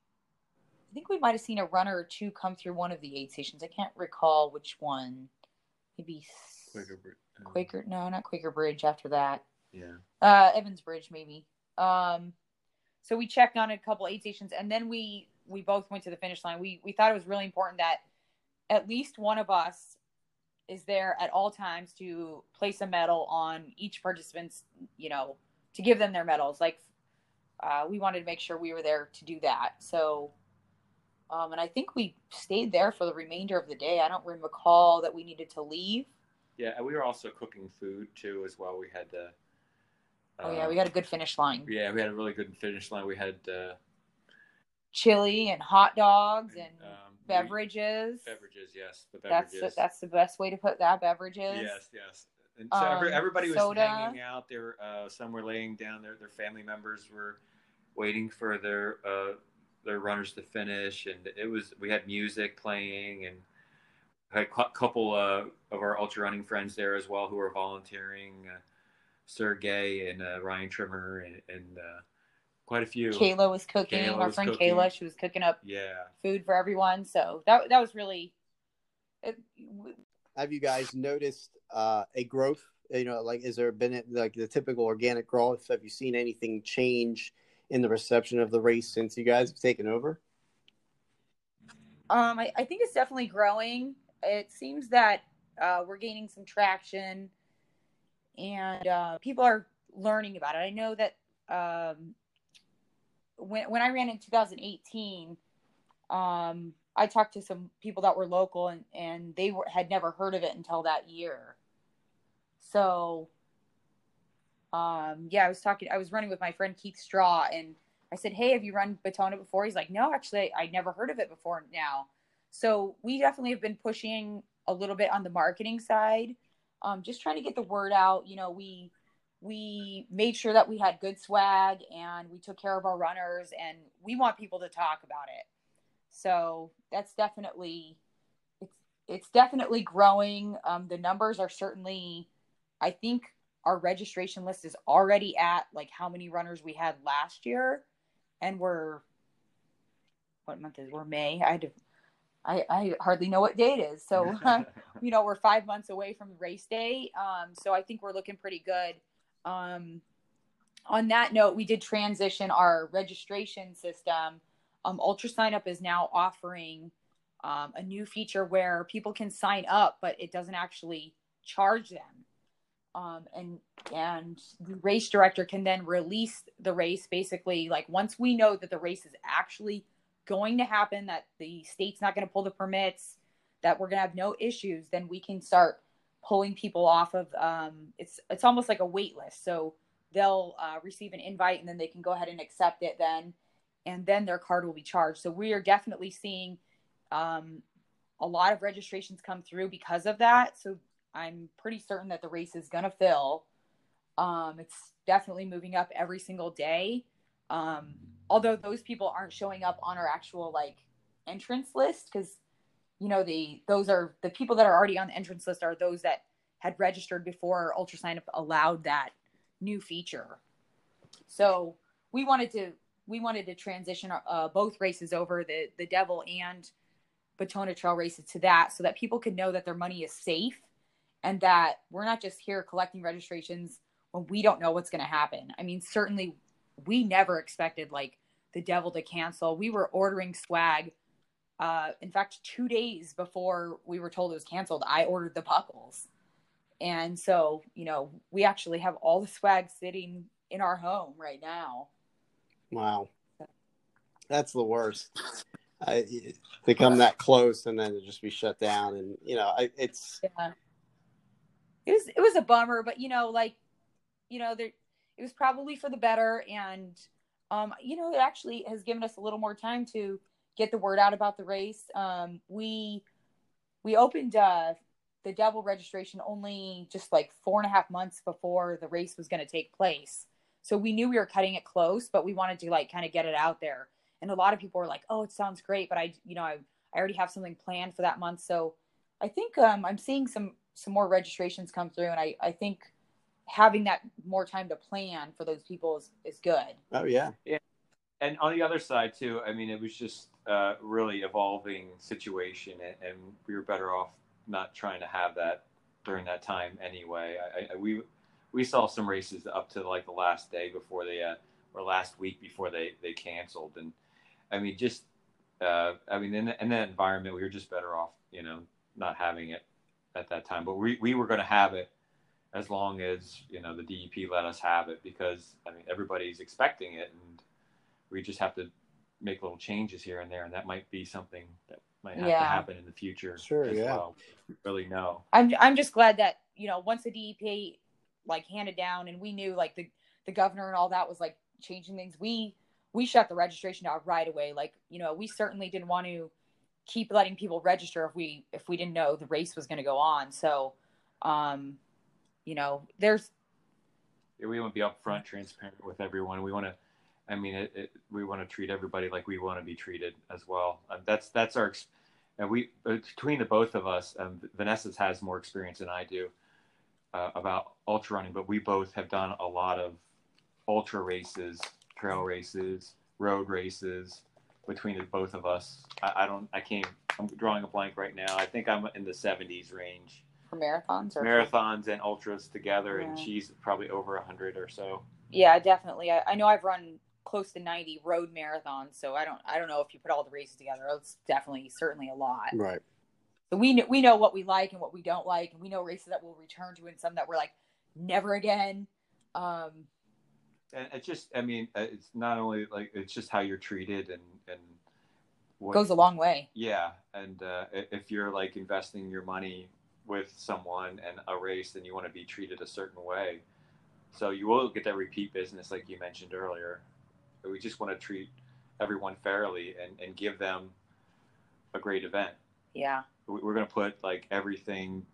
I think we might have seen a runner or two come through one of the aid stations. I can't recall which one. Maybe
Quaker Bridge.
Quaker, no, not Quaker Bridge. After that,
yeah,
uh, Evans Bridge maybe. Um, so we checked on a couple aid stations, and then we we both went to the finish line. We we thought it was really important that at least one of us is there at all times to place a medal on each participant's, you know, to give them their medals. Like uh, we wanted to make sure we were there to do that. So, um, and I think we stayed there for the remainder of the day. I don't recall that we needed to leave.
Yeah, and we were also cooking food too as well. We had. Uh,
oh yeah, we had a good finish line.
Yeah, we had a really good finish line. We had. Uh,
chili and hot dogs and, and um, beverages.
Beverages, yes, the beverages.
That's that's the best way to put that. Beverages.
Yes, yes. And so um, everybody was soda. hanging out. There, uh, some were laying down. Their their family members were waiting for their uh, their runners to finish, and it was we had music playing and had a couple uh, of our ultra running friends there as well who were volunteering. Sergey and uh, Ryan Trimmer and, and uh, quite a few.
Kayla was cooking. Kayla Our was friend cooking. Kayla, she was cooking up
yeah
food for everyone. So that that was really. It,
Have you guys noticed uh, a growth? You know, like is there been like the typical organic growth? Have you seen anything change in the reception of the race since you guys have taken over?
Um, I, I think it's definitely growing. It seems that uh, we're gaining some traction, and uh, people are learning about it. I know that um, when when I ran in 2018, um, I talked to some people that were local and and they were, had never heard of it until that year. So, um, yeah, I was talking. I was running with my friend Keith Straw, and I said, "Hey, have you run Batona before?" He's like, "No, actually, I never heard of it before now." So we definitely have been pushing a little bit on the marketing side, um, just trying to get the word out. You know, we we made sure that we had good swag and we took care of our runners and we want people to talk about it. So that's definitely it's it's definitely growing. Um, the numbers are certainly i think our registration list is already at like how many runners we had last year. And we're what month is we're may. I had to I, I hardly know what day it is. So, *laughs* *laughs* you know, we're five months away from race day. Um, so I think we're looking pretty good. Um, on that note, we did transition our registration system. Um, Ultra Sign Up is now offering um, a new feature where people can sign up, but it doesn't actually charge them. Um, and and the race director can then release the race basically like once we know that the race is actually going to happen that the state's not going to pull the permits that we're going to have no issues then we can start pulling people off of um, it's it's almost like a wait list. So they'll uh, receive an invite and then they can go ahead and accept it then, and then their card will be charged. So we are definitely seeing um, a lot of registrations come through because of that. So I'm pretty certain that the race is gonna fill. Um, it's definitely moving up every single day. Um, although those people aren't showing up on our actual like entrance list because you know the those are the people that are already on the entrance list are those that had registered before ultra sign up allowed that new feature. So we wanted to we wanted to transition uh, both races over the the devil and batona trail races to that so that people could know that their money is safe and that we're not just here collecting registrations when we don't know what's going to happen. I mean certainly we never expected like the devil to cancel we were ordering swag uh, in fact, two days before we were told it was canceled, I ordered the buckles. And so, you know, we actually have all the swag sitting in our home right now.
Wow. That's the worst. I, they come that close and then it just be shut down. And, you know, I, it's.
Yeah. It was, it was a bummer, but, you know, like, you know, there, it was probably for the better. And, um, you know, it actually has given us a little more time to get the word out about the race. Um, we we opened uh, the Devil registration only just like four and a half months before the race was going to take place. So we knew we were cutting it close, but we wanted to like kind of get it out there. And a lot of people were like, "Oh, it sounds great," but I, you know, I, I already have something planned for that month. So I think um, I'm seeing some some more registrations come through, and I I think having that more time to plan for those people is, is good.
Oh yeah,
yeah. And on the other side too, I mean, it was just uh, really evolving situation, and, and, we were better off not trying to have that during that time anyway. I, I, we we saw some races up to like the last day before they uh, or last week before they they canceled, and I mean just uh, I mean in, in that environment we were just better off you know not having it at that time. But we we were going to have it as long as you know the DEP let us have it because I mean everybody's expecting it, and we just have to make little changes here and there, and that might be something that might have
Yeah.
to happen in the future.
Sure,
as
yeah.
Well. Really know.
I'm I'm just glad that you know once the DEP like handed down and we knew like the the governor and all that was like changing things. We we shut the registration down right away. Like you know we certainly didn't want to keep letting people register if we if we didn't know the race was going to go on. So, um, you know, there's
we want to be upfront, transparent with everyone. We want to, I mean, it, it, we want to treat everybody like we want to be treated as well. Um, that's that's our, and we between the both of us, um, Vanessa has more experience than I do uh, about ultra running, but we both have done a lot of ultra races, trail races, road races. Between the both of us, I, I don't, I can't. I'm drawing a blank right now. I think I'm in the 70s range
for marathons or
marathons and ultras together, and she's probably over a hundred or so.
Yeah, definitely. I, I know I've run close to 90 road marathons, so I don't I don't know if you put all the races together. It's definitely certainly a lot.
Right.
So we kn- we know what we like and what we don't like, and we know races that we'll return to and some that we're like never again. Um,
And it's just, I mean, uh, it's not only like it's just how you're treated and and what,
goes a long way.
yeah. And uh, if you're like investing your money with someone and a race, then you want to be treated a certain way. So you will get that repeat business, like you mentioned earlier. But we just want to treat everyone fairly and and give them a great event.
Yeah,
We- We're going to put like everything,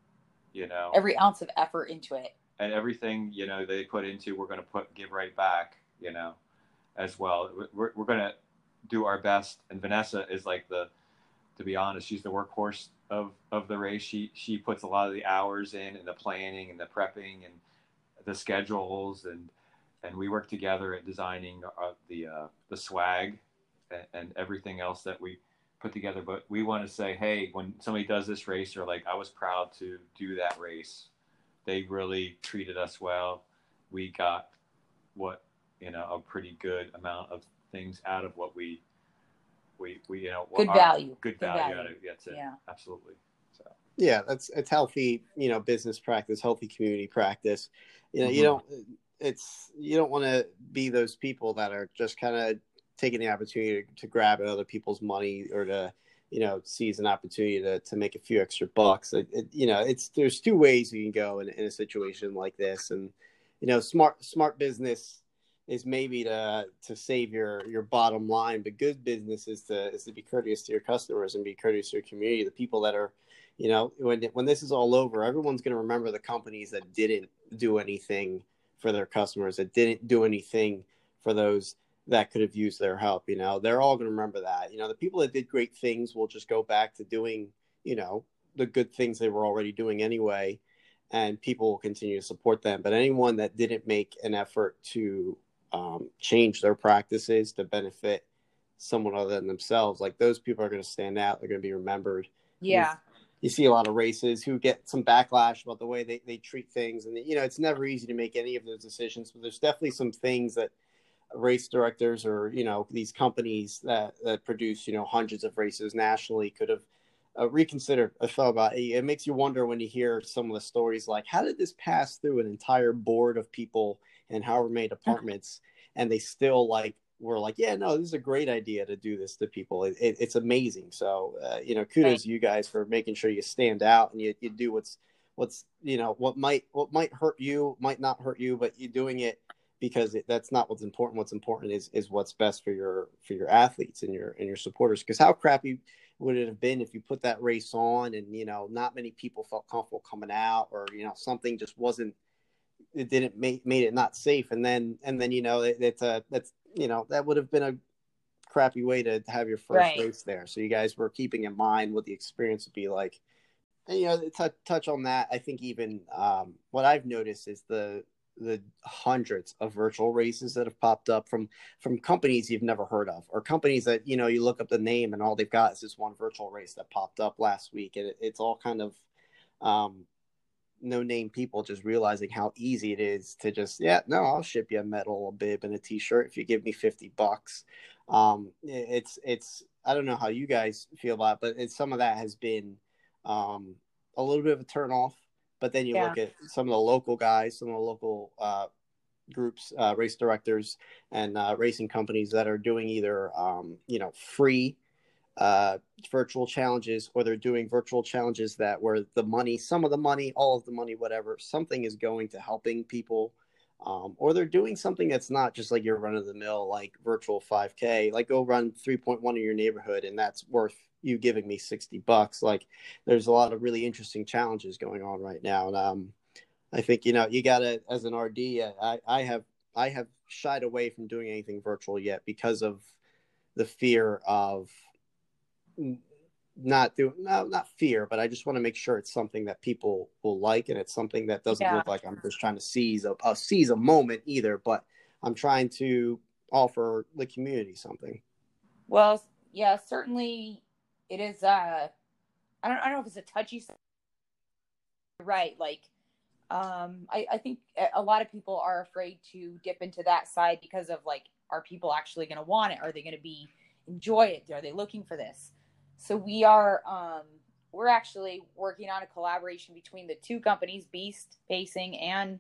you know,
every ounce of effort into it.
and everything you know they put into we're going to put give right back you know as well we're, we're going to do our best and vanessa is like the to be honest she's the workhorse of of the race. She she puts a lot of the hours in and the planning and the prepping and the schedules and and we work together at designing uh, the uh, the swag and, and everything else that we put together. But we want to say hey when somebody does this race they're like i was proud to do that race. They really treated us well. We got what you know a pretty good amount of things out of what we we we you know
Good
our-
value.
good
Good
value,
value.
out of. That's it.
Yeah.
Absolutely. So
Yeah, that's it's healthy, you know, business practice, healthy community practice. You know, you
Mhm.
don't it's you don't want to be those people that are just kind of taking the opportunity to, to grab at other people's money or to you know seize an opportunity to, to make a few extra bucks. It, it, you know, it's there's two ways you can go in, in a situation like this, and you know, smart smart business is maybe to to save your your bottom line, but good business is to is to be courteous to your customers and be courteous to your community, the people that are you know when when this is all over everyone's going to remember the companies that didn't do anything for their customers that didn't do anything for those that could have used their help you know? They're all going to remember that. You know the people that did great things will just go back to doing you know the good things they were already doing anyway and people will continue to support them. But anyone that didn't make an effort to um, change their practices to benefit someone other than themselves like those people are going to stand out they're going to be remembered
Yeah.
you see a lot of races who get some backlash about the way they, they treat things and you know it's never easy to make any of those decisions but there's definitely some things that race directors or you know these companies that that produce you know hundreds of races nationally could have uh, reconsidered i thought about it. it makes you wonder when you hear some of the stories like how did this pass through an entire board of people and however many departments and they still like were like yeah no this is a great idea to do this to people. It, it, it's amazing. So uh, you know kudos
Right.
to you guys for making sure you stand out and you, you do what's what's you know what might what might hurt you might not hurt you but you're doing it because it, that's not what's important. What's important is is what's best for your for your athletes and your and your supporters. Because how crappy would it have been if you put that race on and you know not many people felt comfortable coming out or you know something just wasn't it didn't make made it not safe. And then and then you know it, it's a that's you know that would have been a crappy way to have your first
Right.
race there. So you guys were keeping in mind what the experience would be like. And you know to touch on that i think even um, what i've noticed is the the hundreds of virtual races that have popped up from from companies you've never heard of or companies that you know you look up the name and all they've got is this one virtual race that popped up last week. And it, it's all kind of um, no name people just realizing how easy it is to just yeah no i'll ship you a medal a bib and a t-shirt if you give me 50 bucks um, it's it's i don't know how you guys feel about it, but it's some of that has been um, a little bit of a turn off. But then you
Yeah.
look at some of the local guys, some of the local uh, groups, uh, race directors, and uh, racing companies that are doing either um, you know free uh, virtual challenges or they're doing virtual challenges that where the money, some of the money, all of the money, whatever, something is going to helping people. Um, or they're doing something that's not just like your run of the mill, like virtual 5K, like go run 3.1 in your neighborhood, and that's worth you giving me 60 bucks. Like there's a lot of really interesting challenges going on right now. And um, I think, you know, you got to, as an RD, I, I have, I have shied away from doing anything virtual yet because of the fear of not doing no, not fear, but I just want to make sure it's something that people will like and it's something that doesn't
Yeah.
look like I'm just trying to seize a, a seize a moment either, but I'm trying to offer the community something.
Well, yeah, certainly it is. Uh, I don't. I don't know if it's a touchy. Right, like, um, I, I think a- a lot of people are afraid to dip into that side because of like, are people actually going to want it? Are they going to be enjoy it? Are they looking for this? So we are. Um, we're actually working on a collaboration between the two companies, Beast Pacing and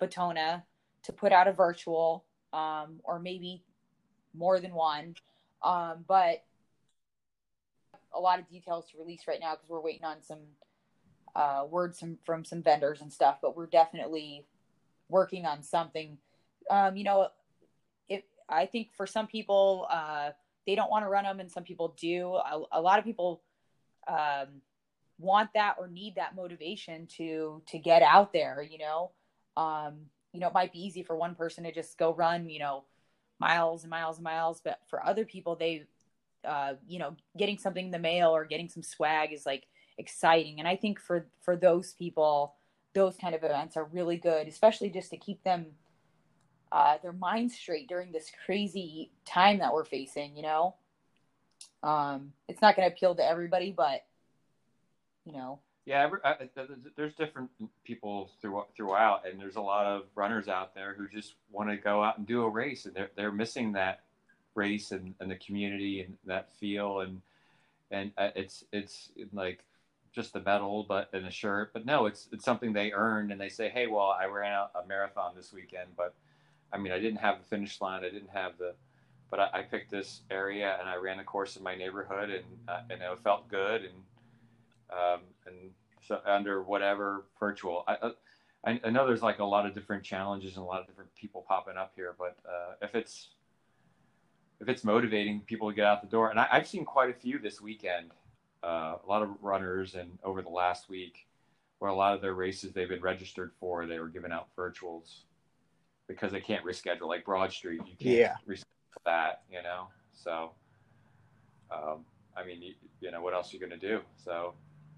Batona, to put out a virtual, um, or maybe more than one um, but a lot of details to release right now because we're waiting on some uh, words from, from some vendors and stuff. But we're definitely working on something. Um, you know, if I think for some people uh, they don't want to run them, and some people do. A, a lot of people um, want that or need that motivation to to get out there. You know, um, you know, it might be easy for one person to just go run. You know miles and miles and miles but for other people they uh you know getting something in the mail or getting some swag is like exciting and i think for for those people those kind of events are really good especially just to keep them uh their minds straight during this crazy time that we're facing you know? Um it's not going to appeal to everybody but you know.
Yeah, every, th- there's different people through, throughout, and there's a lot of runners out there who just want to go out and do a race, and they're they're missing that race and, and the community and that feel, and and uh, it's it's like just the medal, but and a shirt, but no, it's it's something they earned, and they say, hey, well, I ran a marathon this weekend, but I mean, I didn't have the finish line, I didn't have the, but I, I picked this area and I ran a course in my neighborhood, and uh, and it felt good, and um, and so under whatever virtual. I, I I know there's like a lot of different challenges and a lot of different people popping up here, but uh, if it's if it's motivating people to get out the door, and I, I've seen quite a few this weekend, uh, a lot of runners, and over the last week, where a lot of their races they've been registered for, they were giving out virtuals because they can't reschedule. Like Broad Street, you can't
Yeah.
reschedule that, you know. So, um, I mean, you, you know, what else are you going to do? So,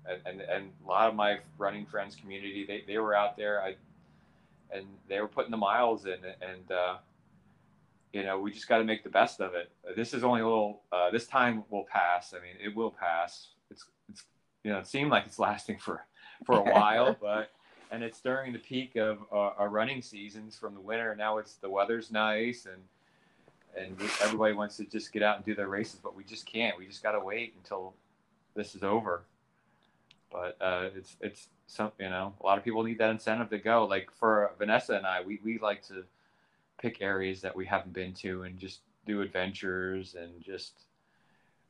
and, and and a lot of my running friends community, they, they were out there, I, and they were putting the miles in, and uh, you know, we just got to make the best of it. This is only a little. Uh, this time will pass. I mean, it will pass. It's it's you know, it seemed like it's lasting for for a *laughs* while, but and it's during the peak of uh, our running seasons from the winter. Now it's the weather's nice and and we- everybody wants to just get out and do their races, but we just can't. We just got to wait until this is over. But uh, it's it's some you know a lot of people need that incentive to go. Like for Vanessa and I, we we like to pick areas that we haven't been to and just do adventures and just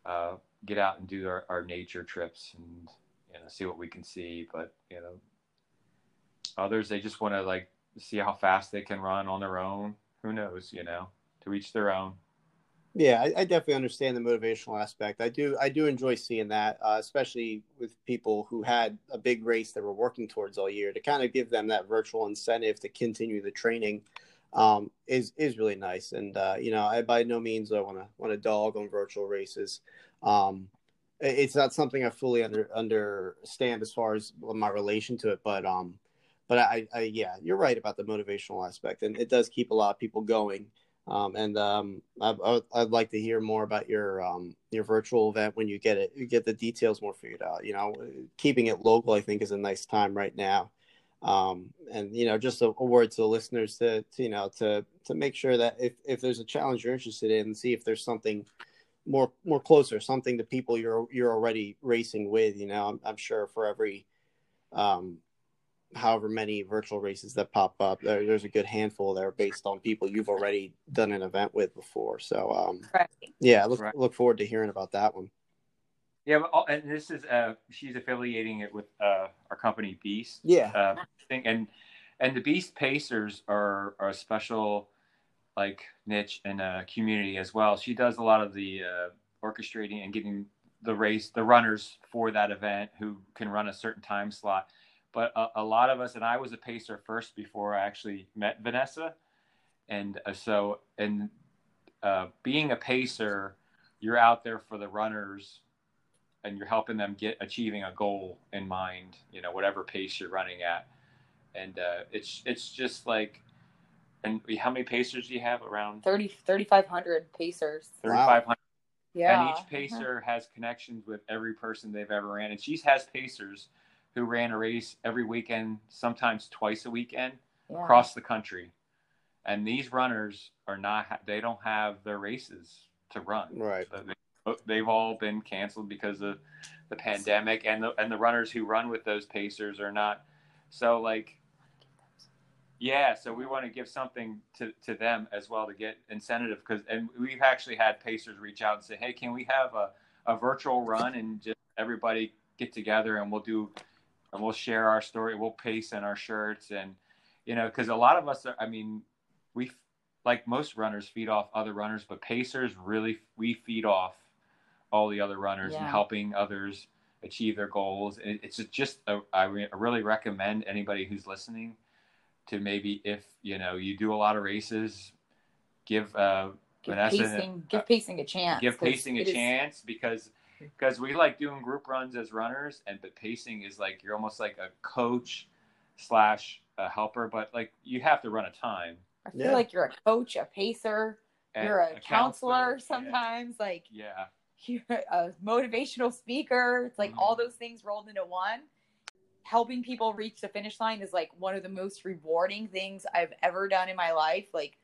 uh, get out and do our, our nature trips and you know see what we can see. But you know others they just want to like see how fast they can run on their own. Who knows? You know, to each their own.
Yeah, I, I definitely understand the motivational aspect. I do, I do enjoy seeing that, uh, especially with people who had a big race that were working towards all year. To kind of give them that virtual incentive to continue the training um, is is really nice. And uh, you know, I by no means I want to want to dog on virtual races. Um, it's not something I fully under understand as far as my relation to it, but um, but I, I yeah, you're right about the motivational aspect, and it does keep a lot of people going. Um, and um, I, I'd like to hear more about your um, your virtual event when you get it. You get the details more figured out. You know, keeping it local, I think, is a nice time right now. Um, and you know, just a, a word to the listeners to, to you know to to make sure that if, if there's a challenge you're interested in, see if there's something more more closer, something to people you're you're already racing with. You know, I'm, I'm sure for every um, however many virtual races that pop up, there, there's a good handful that are based on people you've already done an event with before. So, um,
Right.
yeah, look
Right.
look forward to hearing about that one.
Yeah, but, and this is uh, she's affiliating it with uh, our company Beast.
Yeah.
uh, thing, and and the Beast Pacers are, are a special like niche and uh, community as well. She does a lot of the uh, orchestrating and getting the race, the runners for that event who can run a certain time slot. But a, a lot of us, and I was a pacer first before I actually met Vanessa, and uh, so and uh, being a pacer, you're out there for the runners and you're helping them get achieving a goal in mind you know whatever pace you're running at. And uh, it's it's just like and how many pacers do you have? Around
30 3500 pacers.
3500
yeah
and each pacer has connections with every person they've ever ran. And she has pacers who ran a race every weekend sometimes twice a weekend
Yeah.
across the country and these runners are not, they don't have their races to run
Right.
So they, they've all been canceled because of the pandemic, and the and the runners who run with those pacers are not. So like, yeah. So we want to give something to, to them as well to get incentive because and we've actually had pacers reach out and say, hey, can we have a, a virtual run and just everybody get together and we'll do and we'll share our story. We'll pace in our shirts and you know because a lot of us are. I mean, we like most runners feed off other runners, but pacers really we feed off all the other runners and helping others achieve their goals. And It's just a, I really recommend anybody who's listening to maybe if you know you do a lot of races, give uh,
give
Vanessa,
pacing
uh,
give pacing a chance
Give pacing a
it is-
chance because *laughs* because we like doing group runs as runners and but pacing is like you're almost like a coach slash a helper but like you have to run a time
i feel
Yeah.
like you're a coach a pacer
and
you're a, counselor,
yeah.
sometimes like
yeah
you're a motivational speaker. It's like all
Mhm.
those things rolled into one. Helping people reach the finish line is like one of the most rewarding things I've ever done in my life. Like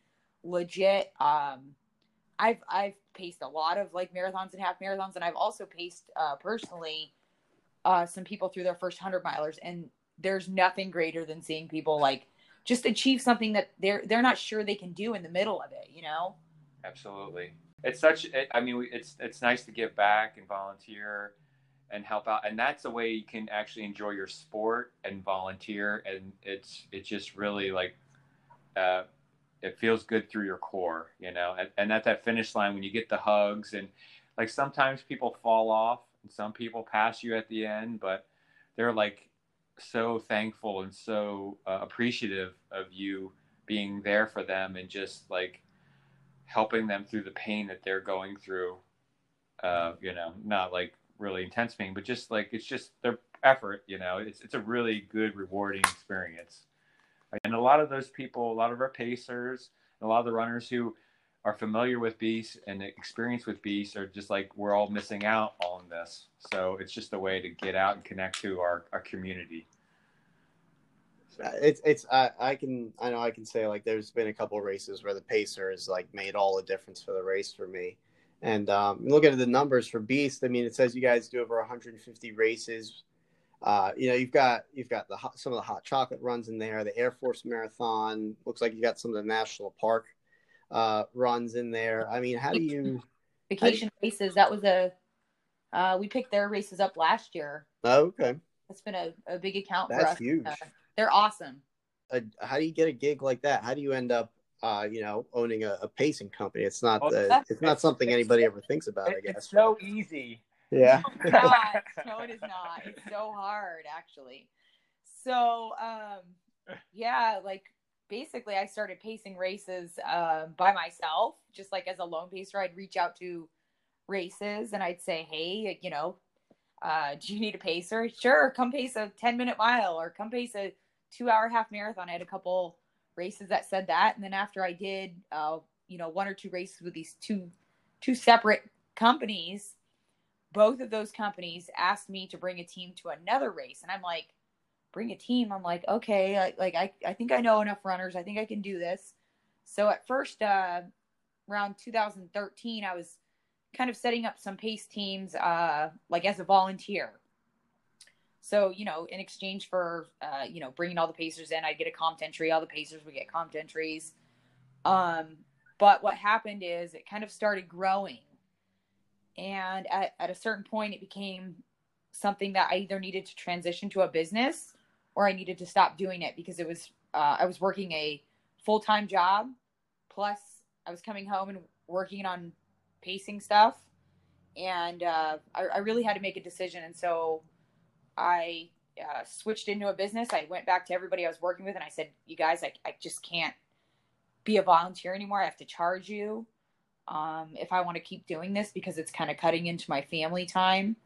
legit. Um, I've I've paced a lot of like marathons and half marathons, and I've also paced uh, personally uh, some people through their first hundred milers. And there's nothing greater than seeing people like just achieve something that they're they're not sure they can do in the middle of it. You know.
absolutely it's such i mean it's it's nice to give back and volunteer and help out and that's a way you can actually enjoy your sport and volunteer and it's it's just really like uh it feels good through your core you know and, and at that finish line when you get the hugs and like sometimes people fall off and some people pass you at the end but they're like so thankful and so uh, appreciative of you being there for them and just like helping them through the pain that they're going through. Uh, you know, not like really intense pain, but just like it's just their effort. You know, it's it's a really good, rewarding experience. And a lot of those people, a lot of our pacers, a lot of the runners who are familiar with beasts and experience with beasts are just like we're all missing out on this. So it's just a way to get out and connect to our, our community.
It's it's I, I can I know I can say like there's been a couple races where the pacer has like made all the difference for the race for me. And um, looking at the numbers for Beast, I mean, it says you guys do over 150 races. Uh, you know, you've got you've got the hot, some of the hot chocolate runs in there, the Air Force Marathon. Looks like you got some of the national park uh, runs in there. I mean, how do you? *laughs*
vacation races. That was a uh, we picked their races up last year.
Oh, okay,
That's been a, a big account for
that's
us.
huge.
Uh, they're awesome.
uh, how do you get a gig like that? How do you end up, uh, you know, owning a, a pacing company? It's not
Oh,
the, it's not something anybody ever thinks about. I guess.
it's so easy.
Yeah. *laughs*
It's not. *laughs* no, it is not. It's so hard, actually. So, um, yeah, like basically, I started pacing races uh, by myself, just like as a lone pacer. I'd reach out to races and I'd say, "Hey, you know, uh, do you need a pacer? Sure, come pace a ten minute mile or come pace a two hour half marathon." I had a couple races that said that, and then after I did, uh, you know, one or two races with these two two separate companies both of those companies asked me to bring a team to another race and i'm like bring a team i'm like okay I, like I, I think i know enough runners i think i can do this so at first uh around 2013 i was kind of setting up some pace teams uh like as a volunteer So, you know, in exchange for, uh, you know, bringing all the Pacers in, I'd get a comp entry. All the Pacers would get comp entries. Um, but what happened is it kind of started growing. And at, at a certain point, it became something that I either needed to transition to a business or I needed to stop doing it because it was, uh, I was working a full time job. Plus, I was coming home and working on pacing stuff. And uh, I, I really had to make a decision. And so I uh, switched into a business. I went back to everybody I was working with and I said, You guys, I, I just can't be a volunteer anymore. I have to charge you um, if I want to keep doing this because it's kind of cutting into my family time.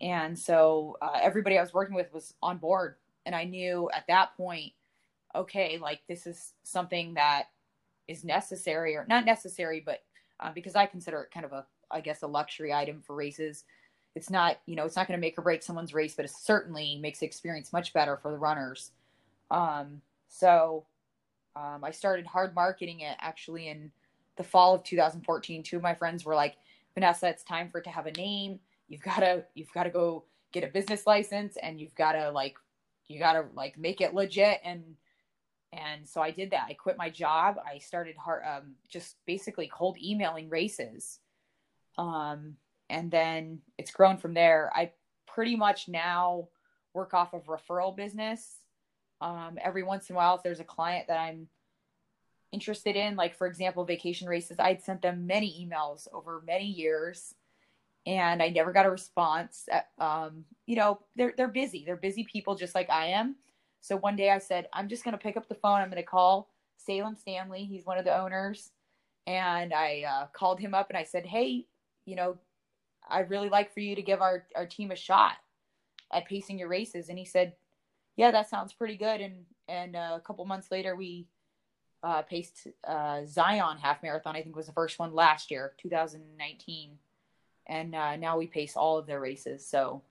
And so uh, everybody I was working with was on board. And I knew at that point, okay, like this is something that is necessary or not necessary, but uh, because I consider it kind of a, I guess, a luxury item for races. It's not, you know, it's not going to make or break someone's race, but it certainly makes the experience much better for the runners. Um, so um, I started hard marketing it actually in the fall of 2014. Two of my friends were like, Vanessa, it's time for it to have a name. You've got to, you've got to go get a business license and you've got to like, you got to like make it legit. And, and so I did that. I quit my job. I started hard, um, just basically cold emailing races. Um, and then it's grown from there. I pretty much now work off of referral business um, every once in a while, if there's a client that I'm interested in, like for example, vacation races, I'd sent them many emails over many years and I never got a response. Uh, um, you know, they're, they're busy. They're busy people just like I am. So one day I said, I'm just going to pick up the phone. I'm going to call Salem Stanley. He's one of the owners. And I uh, called him up and I said, Hey, you know, I'd really like for you to give our, our team a shot at pacing your races. And he said, yeah, that sounds pretty good. And and uh, a couple months later, we uh, paced uh, Zion half marathon. I think was the first one last year, 2019, and uh, now we pace all of their races. So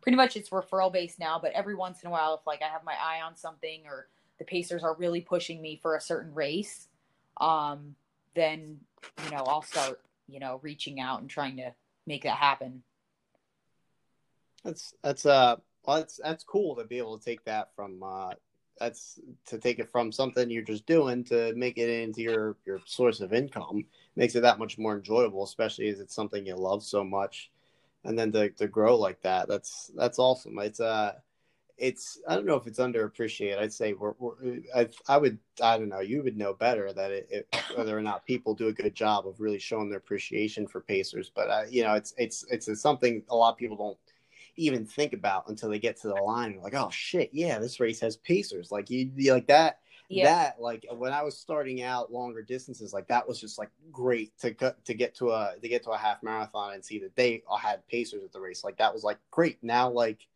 pretty much it's referral based now. But every once in a while, if like I have my eye on something or the pacers are really pushing me for a certain race, um, then you know I'll start you know reaching out and trying to make that happen.
That's that's uh well, that's that's cool to be able to take that from uh, that's to take it from something you're just doing to make it into your your source of income makes it that much more enjoyable, especially as it's something you love so much, and then to to grow like that, that's that's awesome. It's uh it's I don't know if it's underappreciated. I'd say we're, we're I, I would I don't know. You would know better that it, it, whether or not people do a good job of really showing their appreciation for Pacers. But uh, you know, it's it's it's something a lot of people don't even think about until they get to the line. You're like, oh shit, yeah, this race has pacers. Like you, you like that. Yeah. That like when I was starting out longer distances, like that was just like great to cut to get to a to get to a half marathon and see that they all had pacers at the race. Like that was like great. Now like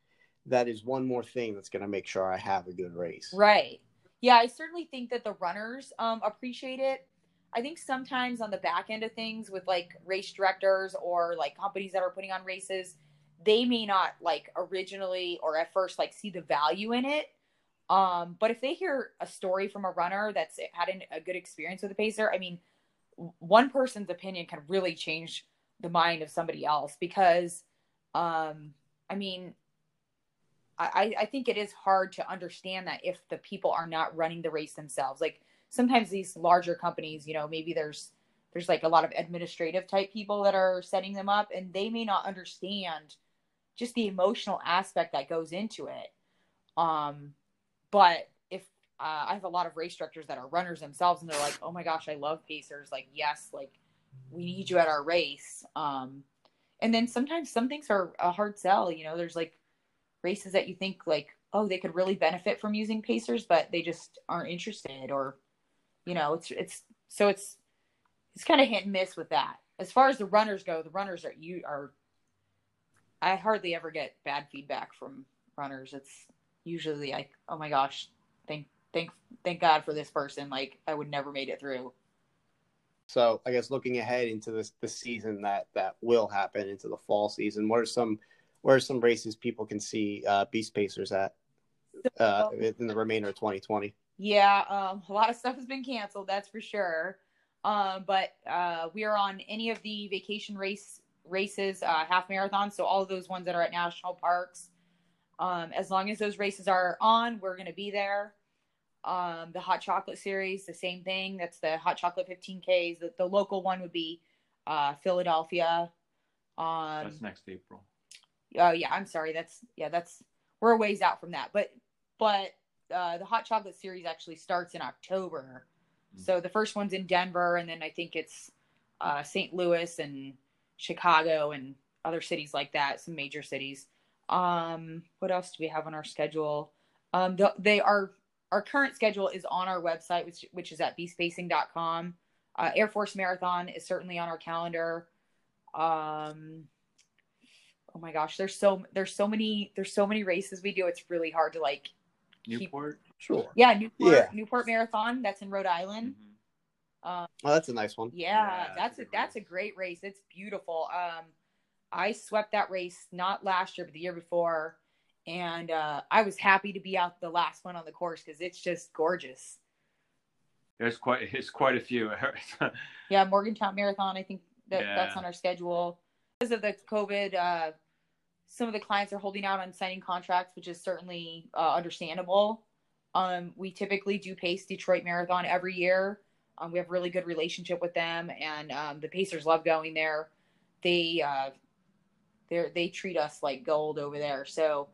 that is one more thing that's going to make sure I have a good race.
Right. Yeah, I certainly think that the runners um, appreciate it. I think sometimes on the back end of things with like race directors or like companies that are putting on races, they may not like originally or at first like see the value in it. Um, but if they hear a story from a runner that's had an, a good experience with a pacer, I mean, one person's opinion can really change the mind of somebody else because, um, I mean, I, I think it is hard to understand that if the people are not running the race themselves. Like sometimes these larger companies, you know, maybe there's there's like a lot of administrative type people that are setting them up, and they may not understand just the emotional aspect that goes into it. Um, but if uh, I have a lot of race directors that are runners themselves, and they're like, "Oh my gosh, I love pacers!" Like, yes, like we need you at our race. Um, and then sometimes some things are a hard sell. You know, there's like races that you think like, oh, they could really benefit from using pacers, but they just aren't interested, or you know, it's it's so it's it's kind of hit and miss with that. As far as the runners go, the runners are you are I hardly ever get bad feedback from runners. It's usually like, oh my gosh, thank thank thank God for this person. Like I would never made it through.
So I guess looking ahead into this the season that that will happen into the fall season, what are some what are some races people can see uh, Beast Pacers at uh, in the remainder of 2020?
Yeah, um, a lot of stuff has been canceled, that's for sure. Um, but uh, we are on any of the vacation race races, uh, half marathons. So all of those ones that are at national parks, Um, as long as those races are on, we're going to be there. Um, the hot chocolate series, the same thing. That's the hot chocolate 15Ks. The, the local one would be uh, Philadelphia. Um,
That's next April.
Oh yeah, I'm sorry. That's yeah, that's we're a ways out from that. But but uh, the hot chocolate series actually starts in October.
Mm.
So the first one's in Denver, and then I think it's uh, St. Louis and Chicago and other cities like that, some major cities. Um, what else do we have on our schedule? Um, the, they are our current schedule is on our website, which which is at beastpacing.com. Uh, Air Force Marathon is certainly on our calendar. Um, oh my gosh, there's so there's so many there's so many races we do. It's really hard to like.
Newport.
Sure.
Yeah, Newport
Yeah.
Newport Marathon. That's in Rhode Island.
Mhm.
Um,
Oh, that's a nice one.
yeah,
Yeah,
that's
that's
a
a
that's a great race. It's beautiful. Um, I swept that race not last year, but the year before, and uh, I was happy to be out the last one on the course because it's just gorgeous.
There's quite it's quite a few. *laughs*
Yeah, Morgantown Marathon. I think that that's on our schedule because of the COVID. Uh, some of the clients are holding out on signing contracts, which is certainly uh, understandable. Um, we typically do pace Detroit Marathon every year. Um, we have really good relationship with them, and um, the Pacers love going there. They uh, they they treat us like gold over there. So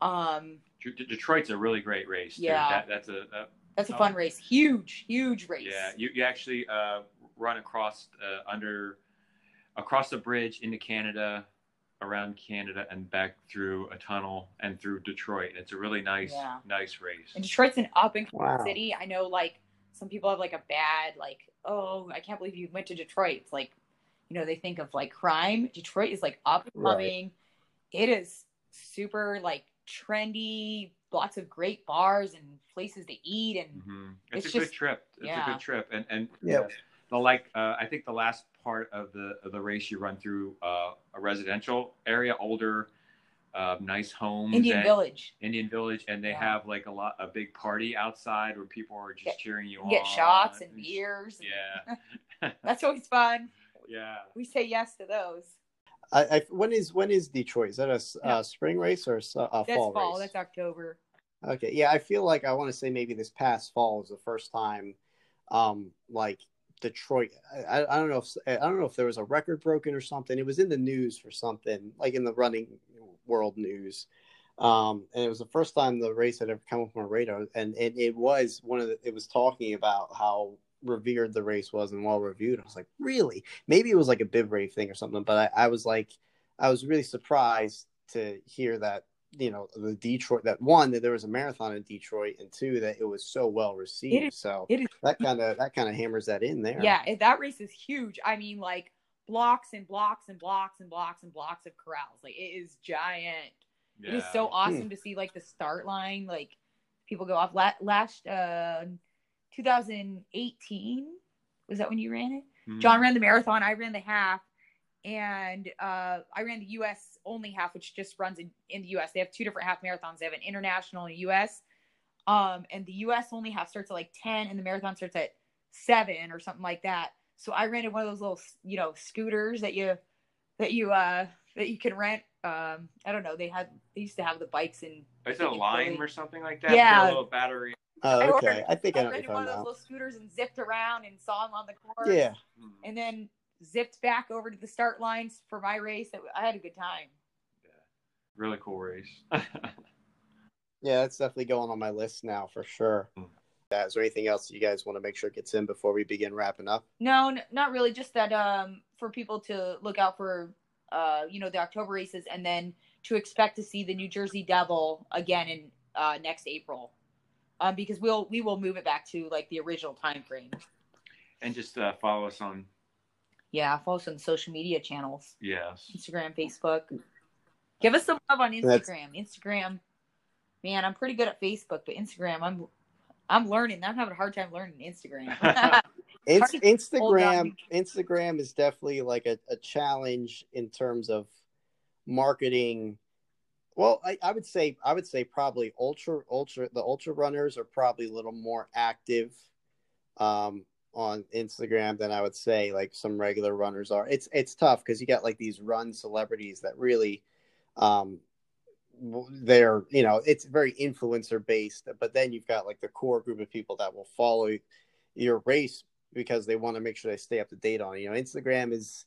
um,
De- Detroit's a really great race.
Yeah.
that, that's a that,
that's a fun race. Huge, huge race.
yeah. You you actually uh, run across uh, under across the bridge into Canada, around Canada, and back through a tunnel and through Detroit. And it's a really nice
Yeah.
nice race.
And Detroit's an up and coming
Wow.
city. I know like some people have like a bad like, oh, I can't believe you went to Detroit. It's like, you know, they think of like crime. Detroit is like up and
Right.
coming. It is super like trendy, lots of great bars and places to eat and
hmm It's,
It's
a
just-
good trip. It's
yeah.
a good trip, and and
Yeah.
the like uh, I think the last part of the of the race you run through uh, a residential area, older, uh, nice homes,
Indian
and-
Village.
Indian Village, and they
Yeah.
have like a lot a big party outside where people are just
Get-
cheering you
You
on.
get shots and beers. and-
Yeah, *laughs* *laughs*
That's always fun.
yeah.
We say yes to those.
I, I when is when is Detroit? Is that a
Yeah.
uh, spring race or a
That's
fall,
fall.
race?
That's October.
Okay, yeah, I feel like I want to say maybe this past fall was the first time, um, like Detroit. I, I don't know if I don't know if there was a record broken or something. It was in the news for something, like in the running world news, um, and it was the first time the race had ever come up on my radar, and it, it was one of the. It was talking about how revered the race was and well reviewed. I was like, really? Maybe it was like a BibRave thing or something, but I, I was like, I was really surprised to hear that you know the Detroit that one that there was a marathon in Detroit and two that it was so well received.
Is-
so
It is
that kind of that kind of hammers that in there.
Yeah, that race is huge. I mean, like blocks and blocks and blocks and blocks and blocks of corrals. Like it is giant. It is so
Yeah.
awesome to see like the start line. Like people go off. La- last uh, 2018 was that when you ran it?
Mhm.
John ran the marathon. I ran the half, and uh, I ran the U.S. only half, which just runs in, in the U.S. They have two different half marathons. They have an international and a U.S. Um, and the U.S. only half starts at like ten, and the marathon starts at seven or something like that. So I rented one of those little, you know, scooters that you that you uh that you can rent. Um, I don't know. They had they used to have the bikes in.
Is it a
Philly.
lime or something like that?
Yeah.
A little battery.
Oh,
I
okay.
ordered-
I think I
I rented one of those
about.
little scooters and zipped around and saw them on the course.
Yeah.
Mhm.
and then zipped back over to the start lines for my race. I had a good time.
Yeah, really cool race. *laughs*
Yeah, that's definitely going on my list now for sure. Yeah, is there anything else you guys want to make sure gets in before we begin wrapping up?
No, n- not really. Just that um, for people to look out for, uh, you know, the October races, and then to expect to see the New Jersey Devil again in uh, next April, um, because we'll we will move it back to like the original time frame.
and just uh, follow us on
Yeah, follow us on social media channels:
yes.
Instagram, Facebook. Give us some love on
That's-
Instagram. Instagram, man, I'm pretty good at Facebook, but Instagram, I'm I'm learning. I'm having a hard time learning Instagram. *laughs*
It's
Hard to hold
Instagram. Instagram is definitely like a, a challenge in terms of marketing. Well, I, I would say I would say probably ultra ultra the ultra runners are probably a little more active um, on Instagram than I would say like some regular runners are. It's it's tough because you got like these run celebrities that really um, they're you know it's very influencer based but then you've got like the core group of people that will follow your race because they want to make sure they stay up to date on it. You know instagram is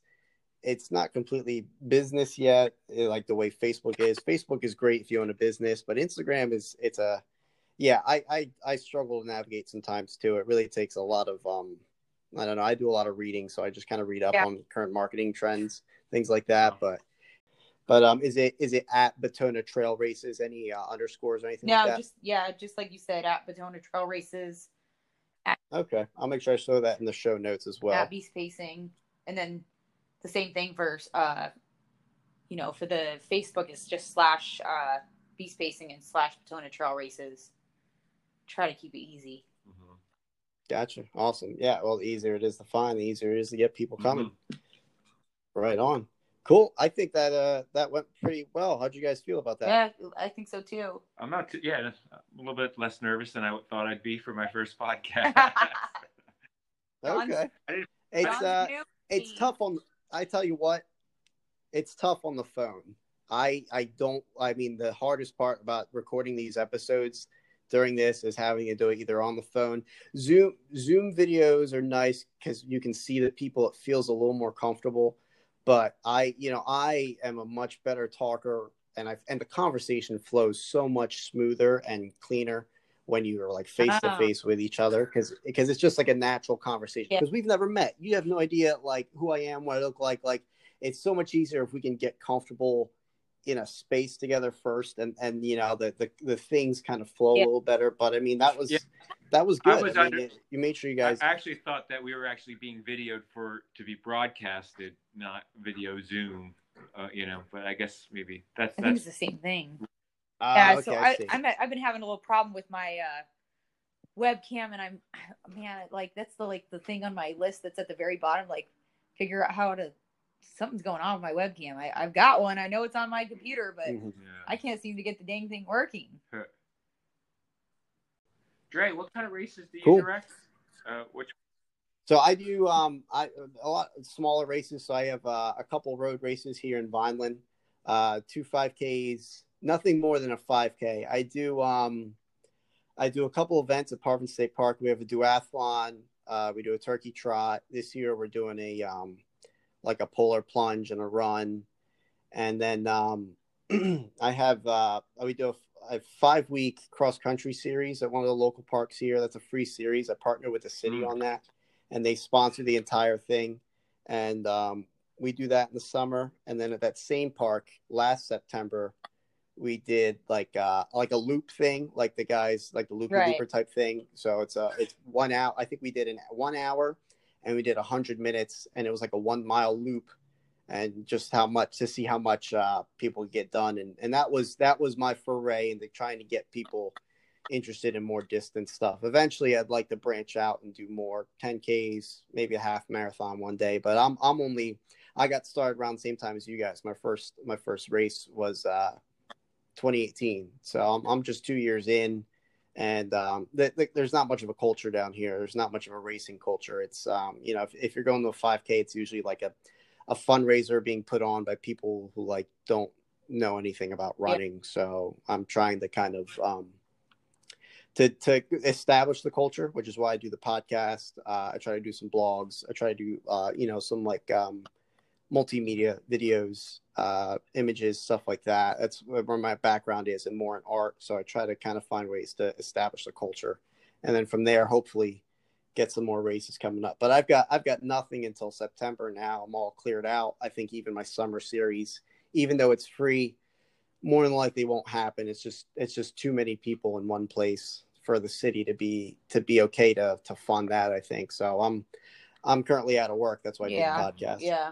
it's not completely business yet eh, like the way facebook is. Facebook is great if you own a business but instagram is it's a yeah i i, I struggle to navigate sometimes too. It really takes a lot of um i don't know i do a lot of reading so i just kind of read up yeah. on current marketing trends things like that but but um, is it is it at Batona Trail Races? Any uh, underscores or anything?
No,
like
just yeah, just like you said, at Batona Trail Races.
At, okay, I'll make sure I show that in the show notes as well.
At Beast Pacing, and then the same thing for uh, you know, for the Facebook is just slash uh, Beast Pacing and slash Batona Trail Races. Try to keep it easy.
Mm-hmm. Gotcha. Awesome. Yeah. Well, the easier it is to find, the easier it is to get people coming. Mm-hmm. Right on. Cool. I think that uh that went pretty well. How'd you guys feel about that?
Yeah, I think so too.
I'm not. Too, yeah, a little bit less nervous than I thought I'd be for my first *laughs* podcast. *laughs*
okay. It's uh, it's tough on. I tell you what, it's tough on the phone. I I don't. I mean, the hardest part about recording these episodes during this is having to do it either on the phone. Zoom Zoom videos are nice because you can see the people. It feels a little more comfortable but I, you know, I am a much better talker, and I and the conversation flows so much smoother and cleaner when you're like face to ah. face with each other because because it's just like a natural conversation because yeah. we've never met. You have no idea like who I am, what I look like. Like it's so much easier if we can get comfortable in a space together first and and you know the the, the things kind of flow yeah. a little better but i mean that was yeah. that was good was I mean, under, it, you made sure you guys
i actually thought that we were actually being videoed for to be broadcasted not video zoom uh, you know but i guess maybe that's
i think it's the same thing uh, yeah okay, so I, I I'm, i've been having a little problem with my uh webcam and i'm *sighs* man like that's the like the thing on my list that's at the very bottom like figure out how to something's going on with my webcam. I, I've got one. I know it's on my computer, but mm-hmm. yeah. I can't seem to get the dang thing working.
Dre, what kind of races do you cool. direct? Uh, which?
So I do um I a lot smaller races. So I have uh, a couple road races here in Vineland, uh, two five Ks, nothing more than a five K. I do um I do a couple events at Parvin State Park. We have a duathlon. Uh, we do a turkey trot. This year we're doing a um like a polar plunge and a run. And then um, *clears throat* I have uh, we do a, a five week cross country series at one of the local parks here. That's a free series. I partner with the city mm. on that, and they sponsor the entire thing. And um, we do that in the summer. And then at that same park last September, we did like uh like a loop thing, like the guys like the loop right. looper type thing. So it's a it's one hour. I think we did in one hour and we did 100 minutes and it was like a one mile loop and just how much to see how much uh, people get done. And, and that was that was my foray into trying to get people interested in more distance stuff. Eventually i'd like to branch out and do more 10ks maybe a half marathon one day. But i'm i'm only i got started around the same time as you guys. My first my first race was uh 2018 so i'm, I'm just two years in and um, th- th- there's not much of a culture down here. There's not much of a racing culture. It's um, you know if, if you're going to a 5K, it's usually like a a fundraiser being put on by people who like don't know anything about running. So I'm trying to kind of um, to to establish the culture, which is why I do the podcast. Uh, I try to do some blogs. I try to do uh, you know some like um, multimedia videos, uh, images, stuff like that. That's where my background is, and more in art. So I try to kind of find ways to establish the culture, and then from there, hopefully, get some more races coming up. But I've got I've got nothing until September now. I'm all cleared out. I think even my summer series, even though it's free, more than likely won't happen. It's just it's just too many people in one place for the city to be to be okay to to fund that. I think so. I'm I'm currently out of work. That's why I yeah. do the podcast.
Yeah.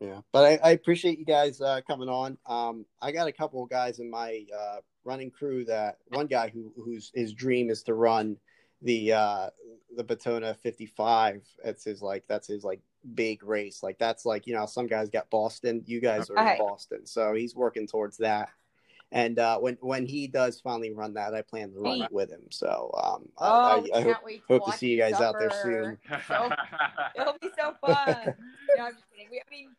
Yeah, but I, I appreciate you guys uh, coming on. Um, I got a couple of guys in my uh, running crew that one guy who whose his dream is to run the uh, the Batona 55. That's his like that's his like big race. Like that's like you know some guys got Boston. You guys are in Boston, so he's working towards that. And uh, when when he does finally run that, I plan to run it with him. So um,
oh, I,
I, I hope, to, hope to see you guys out there soon.
So, it'll be so *laughs* fun. no, I'm just kidding. We, I mean,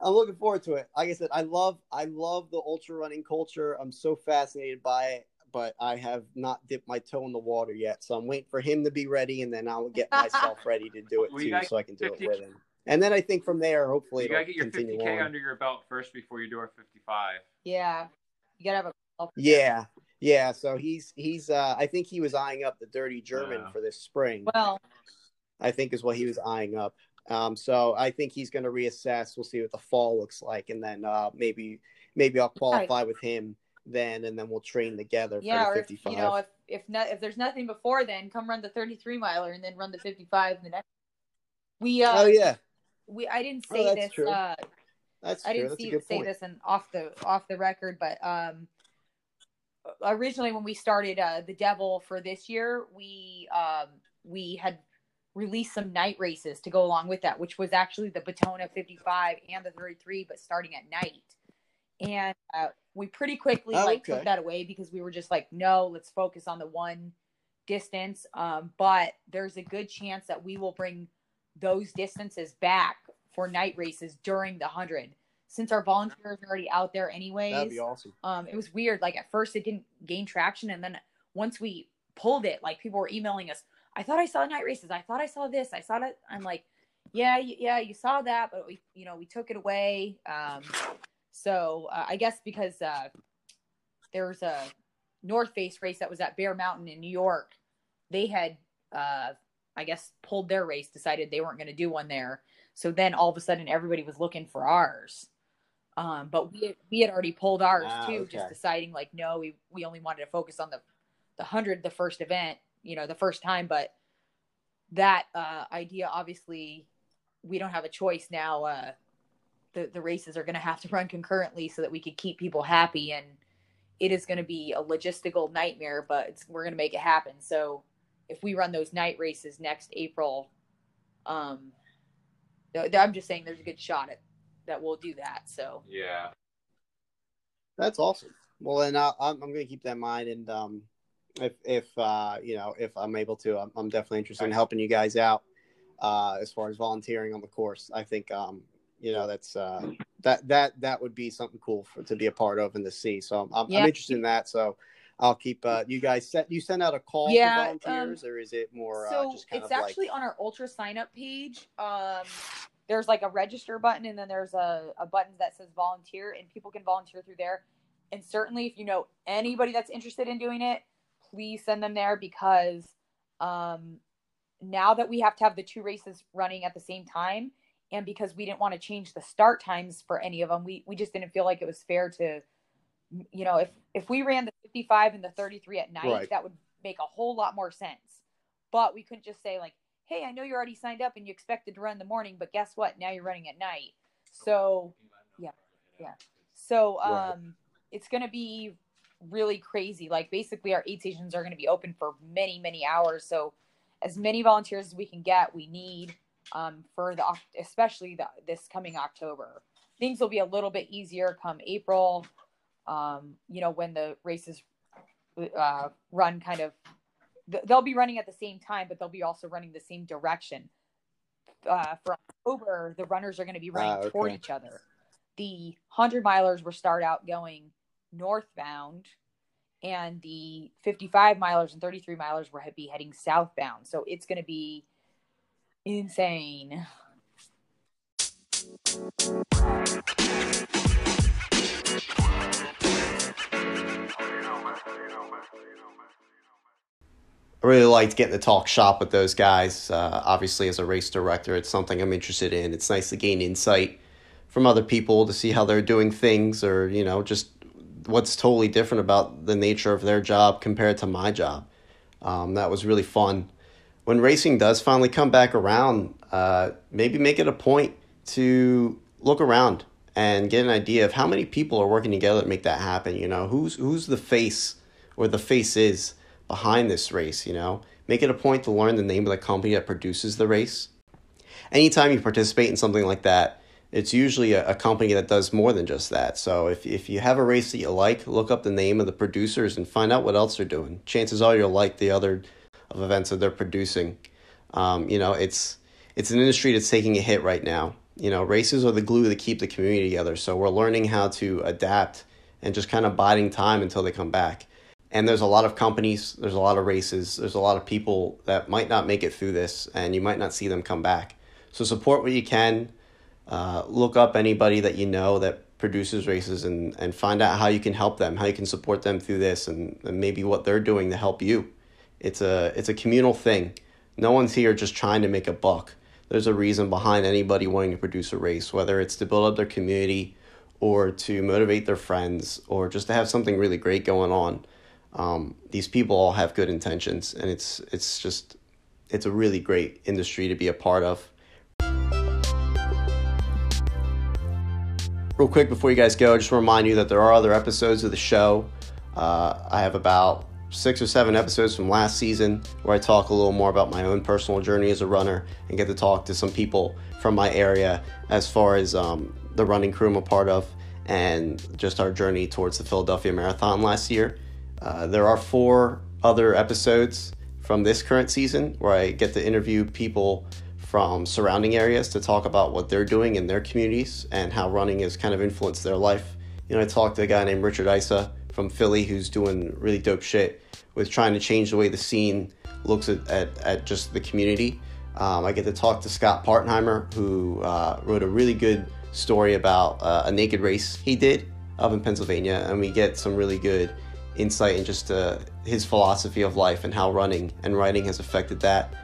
I'm looking forward to it. Like I said, I love I love the ultra running culture. I'm so fascinated by it, but I have not dipped my toe in the water yet. So I'm waiting for him to be ready, and then I'll get myself *laughs* ready to do it
Well,
too, so I can do
50
it with him. And then I think from there, hopefully,
you gotta get your
continue
50k
on.
under your belt first before you do a 55.
Yeah, you gotta have a.
Yeah, yeah. So he's he's. uh I think he was eyeing up the Dirty German
Yeah.
for this spring.
Well,
I think is what he was eyeing up. Um, so I think he's going to reassess. We'll see what the fall looks like, and then uh, maybe maybe I'll qualify with him then, and then we'll train together
yeah,
for
or
the
if,
55.
you know, if if not, if there's nothing before then, come run the 33 miler and then run the 55 the next. We uh,
oh yeah,
we I didn't
Oh,
say
that's
this.
true.
Uh,
that's
I didn't see, say
point.
this and off the off the record, but um, originally when we started uh, the Devil for this year, we um, we had released some night races to go along with that, which was actually the Batona 55 and the 33, but starting at night. And uh, we pretty quickly
Oh,
like
okay.
took that away because we were just like, no, let's focus on the one distance. Um, but there's a good chance that we will bring those distances back for night races during the hundred. Since our volunteers are already out there anyways, That'd
be awesome.
um, it was weird. Like at first it didn't gain traction, and then once we pulled it, like people were emailing us. I thought I saw night races. I thought I saw this. I saw that. I'm like, yeah, yeah, you saw that, but we, you know, we took it away. Um, so uh, I guess because uh, there was a North Face race that was at Bear Mountain in New York, they had, uh, I guess, pulled their race, decided they weren't going to do one there. So then all of a sudden everybody was looking for ours. Um, but we we had already pulled ours
Ah,
too,
okay.
just deciding like no, we we only wanted to focus on the the hundred, the first event, you know, the first time. But that uh, idea, obviously, we don't have a choice now. Uh, the the races are going to have to run concurrently so that we could keep people happy, and it is going to be a logistical nightmare, but it's, we're going to make it happen. So if we run those night races next April, um, th- th- I'm just saying there's a good shot at that we'll do that. So
Yeah.
That's awesome. Well, then I, I'm, I'm going to keep that in mind, and um, if if uh, you know if I'm able to, I'm, I'm definitely interested in helping you guys out uh, as far as volunteering on the course. I think um, you know that's uh, that that that would be something cool for, to be a part of and to see. So I'm, I'm,
Yeah.
I'm interested in that. So I'll keep uh, you guys set. You send out a call
Yeah,
to volunteers, or is it more
so
uh, just kind
it's
of
actually
like
on our UltraSignup page um there's like a register button and then there's a, a button that says volunteer and people can volunteer through there and certainly if you know anybody that's interested in doing it please send them there because um now that we have to have the two races running at the same time and because we didn't want to change the start times for any of them we we just didn't feel like it was fair to you know if if we ran the 55 and the 33 at night
Right.
that would make a whole lot more sense but we couldn't just say like hey i know you're already signed up and you expected to run in the morning but guess what now you're running at night so yeah yeah so um
Right.
it's going to be really crazy. Like basically our aid stations are going to be open for many many hours. So as many volunteers as we can get we need um, for the especially the, this coming october. Things will be a little bit easier come april um, you know when the races uh, run kind of they'll be running at the same time but they'll be also running the same direction. Uh, for october the runners are going to be running
Ah, okay.
toward each other. The 100 milers will start out going northbound and the 55 milers and 33 milers will be heading southbound so it's going to be insane
I really liked getting to talk shop with those guys. Uh, obviously, as a race director, it's something I'm interested in. It's nice to gain insight from other people to see how they're doing things, or you know, just what's totally different about the nature of their job compared to my job. Um, that was really fun. When racing does finally come back around, uh, maybe make it a point to look around and get an idea of how many people are working together to make that happen. You know, who's who's the face or the faces behind this race. You know, make it a point to learn the name of the company that produces the race. Anytime you participate in something like that, it's usually a, a company that does more than just that. So if if you have a race that you like, look up the name of the producers and find out what else they're doing. Chances are you'll like the other of events that they're producing. Um, you know, it's it's an industry that's taking a hit right now,
you know, races are the glue that keep the community together. So we're learning how to adapt and just kind of biding time until they come back. And there's a lot of companies, there's a lot of races, there's a lot of people that might not make it through this, and you might not see them come back. So support what you can. Uh, look up anybody that you know that produces races and, and find out how you can help them, how you can support them through this, and, and maybe what they're doing to help you. It's a it's a communal thing. No one's here just trying to make a buck. There's a reason behind anybody wanting to produce a race, whether it's to build up their community or to motivate their friends or just to have something really great going on. Um, these people all have good intentions, and it's it's just it's a really great industry to be a part of. Real quick before you guys go, I just want to remind you that there are other episodes of the show. Uh, I have about six or seven episodes from last season where I talk a little more about my own personal journey as a runner and get to talk to some people from my area as far as um, the running crew I'm a part of and just our journey towards the Philadelphia Marathon last year. Uh, there are four other episodes from this current season where I get to interview people from surrounding areas to talk about what they're doing in their communities and how running has kind of influenced their life. You know, I talked to a guy named Richard Isa from Philly who's doing really dope shit with trying to change the way the scene looks at, at, at just the community. Um, I get to talk to Scott Partenheimer, who uh, wrote a really good story about uh, a naked race he did up in Pennsylvania, and we get some really good insight in just uh, his philosophy of life and how running and writing has affected that.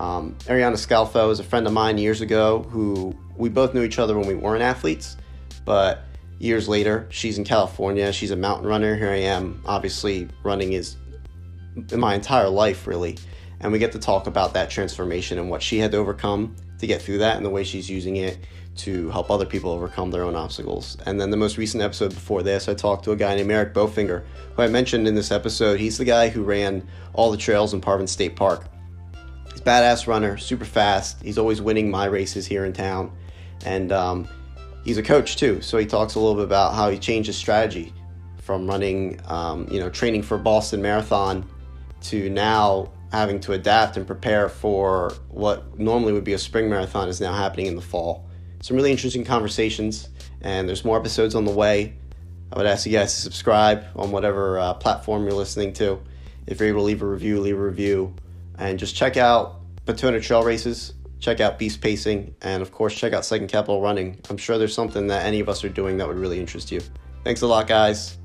Um, Ariana Scalfo is a friend of mine years ago who we both knew each other when we weren't athletes, but years later, she's in California. She's a mountain runner. Here I am. Obviously, running is my entire life, really. And we get to talk about that transformation and what she had to overcome to get through that and the way she's using it to help other people overcome their own obstacles. And then the most recent episode before this, I talked to a guy named Eric Bofinger, who I mentioned in this episode. He's the guy who ran all the trails in Parvin State Park. He's badass runner, super fast. He's always winning my races here in town. And um, he's a coach too. So he talks a little bit about how he changed his strategy from running, um, you know, training for Boston Marathon to now having to adapt and prepare for what normally would be a spring marathon is now happening in the fall. Some really interesting conversations, and there's more episodes on the way. I would ask you guys to subscribe on whatever uh, platform you're listening to. If you're able to leave a review, leave a review, and just check out Batona Trail Races, check out Beast Pacing, and of course, check out Second Capital Running. I'm sure there's something that any of us are doing that would really interest you. Thanks a lot, guys.